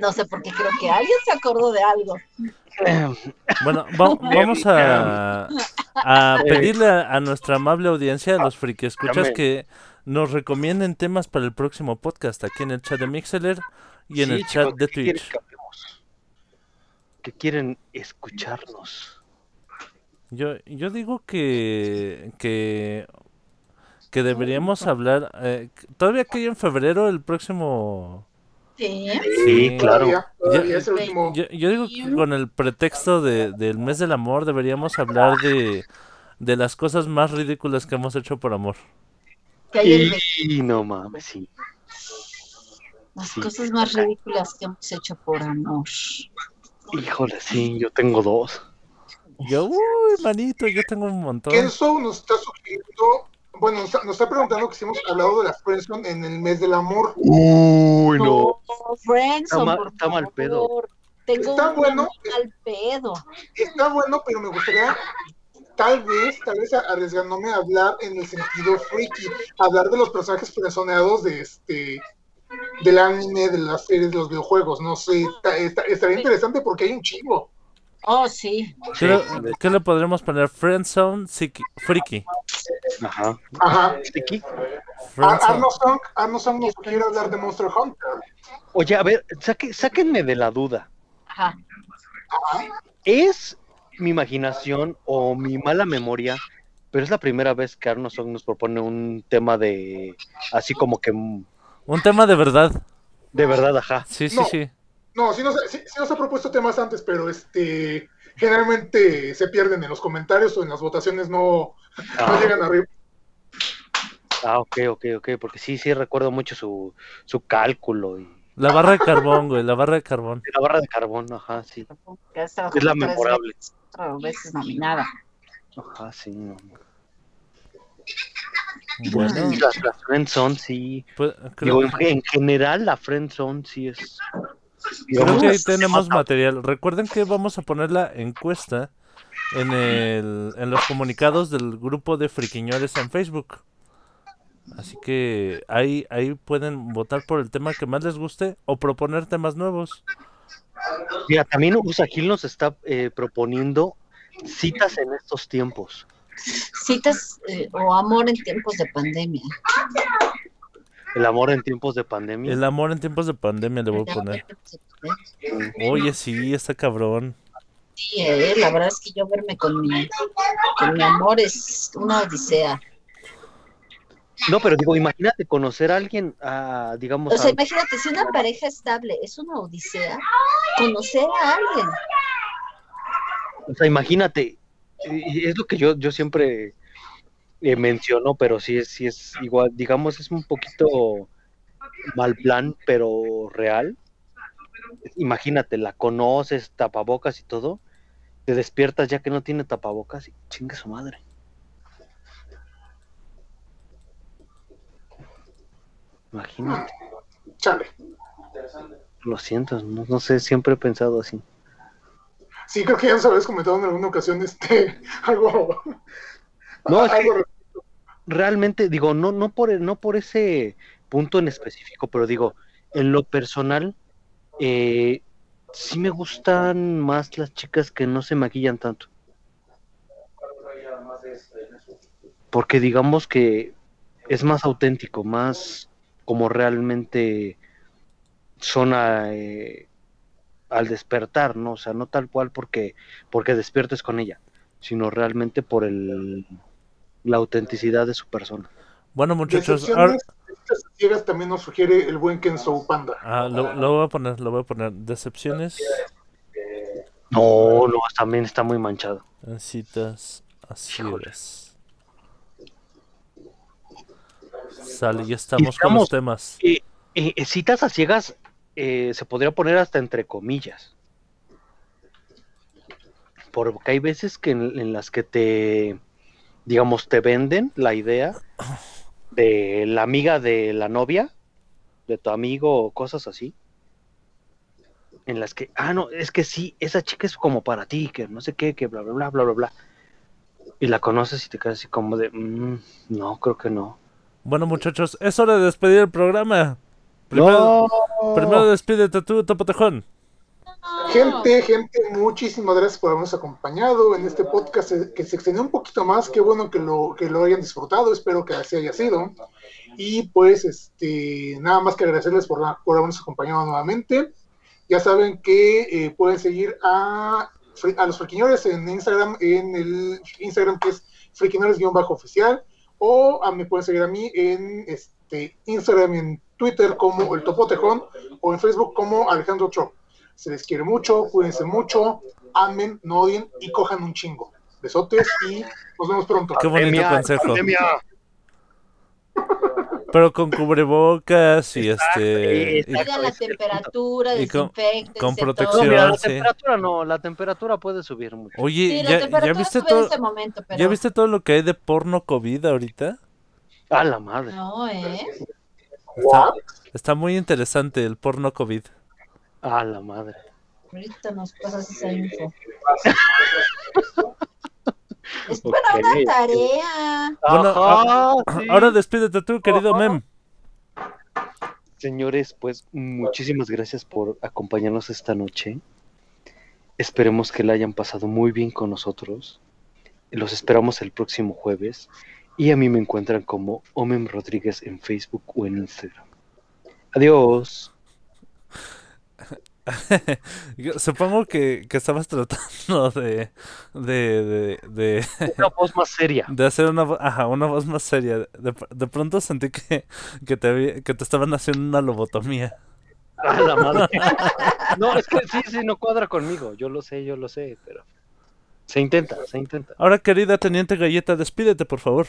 No sé por qué creo que alguien se acordó de algo. Bueno, va- vamos a, a pedirle a, a nuestra amable audiencia, a los friki escuchas, que nos recomienden temas para el próximo podcast aquí en el chat de Mixeler y en Sí, el chat chicos, de ¿qué quieren Twitch. que quieren escucharnos. Yo, yo digo que, que, que deberíamos hablar, eh, todavía que hay en febrero el próximo... Sí. Sí, claro. Todavía, todavía es el último. Yo, yo digo que con el pretexto de, del mes del amor deberíamos hablar de, de las cosas más ridículas que hemos hecho por amor. Y no mames, sí. Las sí. cosas más ridículas que hemos hecho por amor. Híjole, sí, yo tengo dos. Yo, uy, manito, yo tengo un montón. Kenzo nos está sugiriendo, bueno, nos está, nos está preguntando que si hemos hablado de la friendzone en el mes del amor. Uy, no. Friendzone, Está mal- por está mal pedo. favor. Tengo Está un bueno. mal pedo. Está bueno, pero me gustaría, tal vez, tal vez arriesgándome a hablar en el sentido freaky, hablar de los personajes frenzoneados de este del anime, de las series, de los videojuegos, no sé, está- está- estaría interesante porque hay un chingo. Oh, sí. ¿Qué, le, qué le podremos poner? Friendzone Siki- Freaky. Ajá. Ajá. Arno Song, Arno Song nos quiere hablar de Monster Hunter. Oye, a ver, saque- sáquenme de la duda. Ajá. ¿Es mi imaginación o mi mala memoria? Pero es la primera vez que Arno Song nos propone un tema de. Así como que. Un tema de verdad. De verdad, ajá. Sí, sí, No. sí. No, sí nos, sí, sí nos ha propuesto temas antes, pero este generalmente se pierden en los comentarios o en las votaciones, no, no Ah, llegan arriba. ah, ok, ok, ok. Porque sí, sí recuerdo mucho su, su cálculo. Y... La barra de carbón, güey, la barra de carbón. La barra de carbón, ajá, sí. Es la memorable. veces nominada. Ajá, sí. No. Bueno, La, la Friendzone, sí. pues, creo, Digo, en, en general, la Friendzone sí es. creo que ahí tenemos material. Recuerden que vamos a poner la encuesta en, el, en los comunicados del grupo de friquiñores en Facebook. Así que ahí, ahí pueden votar por el tema que más les guste o proponer temas nuevos. Mira, también Usagil nos está eh, proponiendo citas en estos tiempos. Citas eh, o amor en tiempos de pandemia. El amor en tiempos de pandemia. El amor en tiempos de pandemia le voy a poner. Oye, sí, está cabrón. Sí, eh, la verdad es que yo verme con mi, con mi amor es una odisea. No, pero digo, imagínate conocer a alguien, a, digamos, O sea, a- imagínate, si una pareja estable es una odisea, conocer a alguien. o sea, imagínate, y- es lo que yo, yo siempre eh, menciono, pero sí es, sí es igual, digamos, es un poquito mal plan, pero real. Imagínate, la conoces, tapabocas y todo, te despiertas ya que no tiene tapabocas y chingue su madre. Imagínate, Chale. lo siento, no, no sé, siempre he pensado así. Sí, creo que ya nos habías comentado en alguna ocasión este algo. No, es que- realmente digo, no, no por no por ese punto en específico, pero digo, en lo personal, eh, sí me gustan más las chicas que no se maquillan tanto. Porque digamos que es más auténtico, más como realmente son a, eh, al despertar, ¿no? O sea, no tal cual porque, porque despiertes con ella, sino realmente por el, la autenticidad de su persona. Bueno, muchachos, ahora, ciegas también nos sugiere el buen Kenzo Panda. ah, lo, lo voy a poner, lo voy a poner. Decepciones No, no, también está muy manchado. en citas a ciegas. Sale, ya estamos con los temas. Eh, eh, citas a ciegas eh, se podría poner hasta entre comillas. Porque hay veces que en, en las que te, digamos, te venden la idea de la amiga de la novia, de tu amigo o cosas así. En las que, ah, no, es que sí, esa chica es como para ti, que no sé qué, que bla, bla, bla, bla, bla, bla. Y la conoces y te quedas así como de, "Mm, no, creo que no. Bueno, muchachos, es hora de despedir el programa. Primero, No. primero despídete tú, Topo Tejón. Gente, gente, muchísimas gracias por habernos acompañado en este podcast eh, que se extendió un poquito más. Qué bueno que lo, que lo hayan disfrutado, espero que así haya sido. Y pues, este, nada más que agradecerles por, la- por habernos acompañado nuevamente. Ya saben que eh, pueden seguir a, a los friquiñores en Instagram, en el Instagram que es friquiñores-oficial, o a, me pueden seguir a mí en este, Instagram y en Twitter como el Topotejón, o en Facebook como Alejandro Trop. Se les quiere mucho, cuídense mucho, amen, no odien y cojan un chingo. Besotes y nos vemos pronto. Qué bonito Pandemia, consejo. pandemia. Pero con cubrebocas y este. y- Cuida la temperatura, y con- con No, protección. mira, la sí. temperatura no, la temperatura puede subir mucho. Oye, Sí, ¿ya, viste todo, ese momento, pero ¿ya viste todo lo que hay de porno COVID ahorita? A la madre. no, ¿eh? Está, está muy interesante el porno COVID. A la madre. Ahorita nos pasas esa info. Es para una tarea. Bueno, Ajá, sí. Ahora despídete tú, querido Mem. Señores, pues muchísimas gracias por acompañarnos esta noche. Esperemos que la hayan pasado muy bien con nosotros. Los esperamos el próximo jueves. Y a mí me encuentran como Omem Rodríguez en Facebook o en Instagram. Adiós. Yo Supongo que, que estabas tratando de, de, de, de, Una voz más seria. de hacer una, ajá, una voz más seria. De, de pronto sentí que, que, te, que te estaban haciendo una lobotomía. A la madre. No, es que sí, sí, no cuadra conmigo. Yo lo sé, yo lo sé, pero se intenta, se intenta. Ahora, querida Teniente Galleta, despídete, por favor.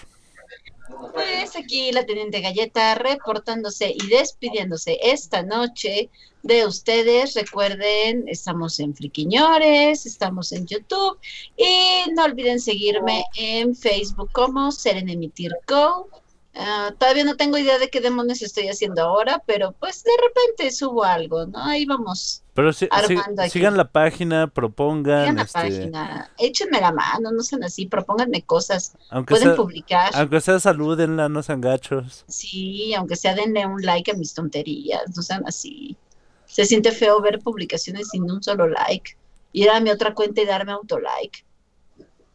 Pues aquí la Teniente Galleta reportándose y despidiéndose esta noche de ustedes. Recuerden, estamos en Friquiñores, estamos en YouTube y no olviden seguirme en Facebook como Serenemitir Go. Ah, todavía no tengo idea de qué demonios estoy haciendo ahora, pero pues de repente subo algo, ¿no? Ahí vamos. Pero Armando aquí. sigan la página, propongan. Sigan la este, página, échenme la mano, no sean así, propónganme cosas, Aunque pueden sea, publicar. aunque sea salúdenla, no sean gachos. Sí, aunque sea denle un like a mis tonterías, no sean así. Se siente feo ver publicaciones sin un solo like. Ir a mi otra cuenta y darme autolike.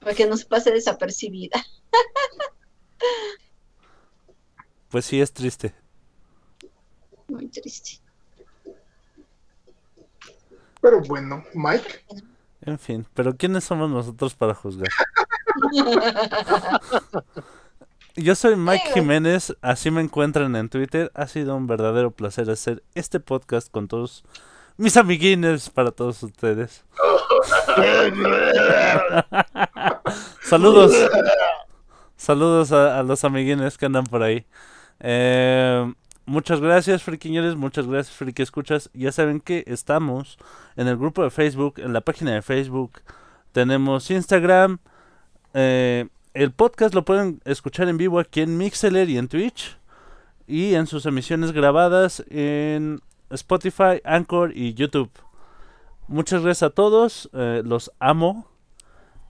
Para que no se pase desapercibida. Pues sí, es triste. Muy triste. Pero bueno, Mike. En fin, pero ¿quiénes somos nosotros para juzgar? Yo soy Mike. Jiménez, así me encuentran en Twitter. Ha sido un verdadero placer hacer este podcast con todos mis amiguines para todos ustedes. Saludos. Saludos a, a los amiguines que andan por ahí. Eh, muchas gracias, friquiñores. Muchas gracias, friki escuchas. Ya saben que estamos en el grupo de Facebook, en la página de Facebook. Tenemos Instagram. eh, el podcast lo pueden escuchar en vivo aquí en Mixeler y en Twitch. Y en sus emisiones grabadas en Spotify, Anchor y YouTube. Muchas gracias a todos. eh, los amo.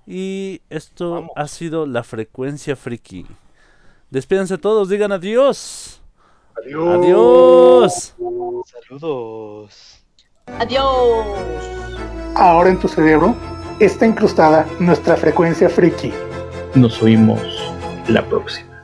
Y esto Vamos. ha sido la frecuencia friki. Despídense todos, digan adiós. Adiós. Adiós. Saludos. Adiós. Ahora en tu cerebro está incrustada nuestra frecuencia friki. Nos oímos la próxima.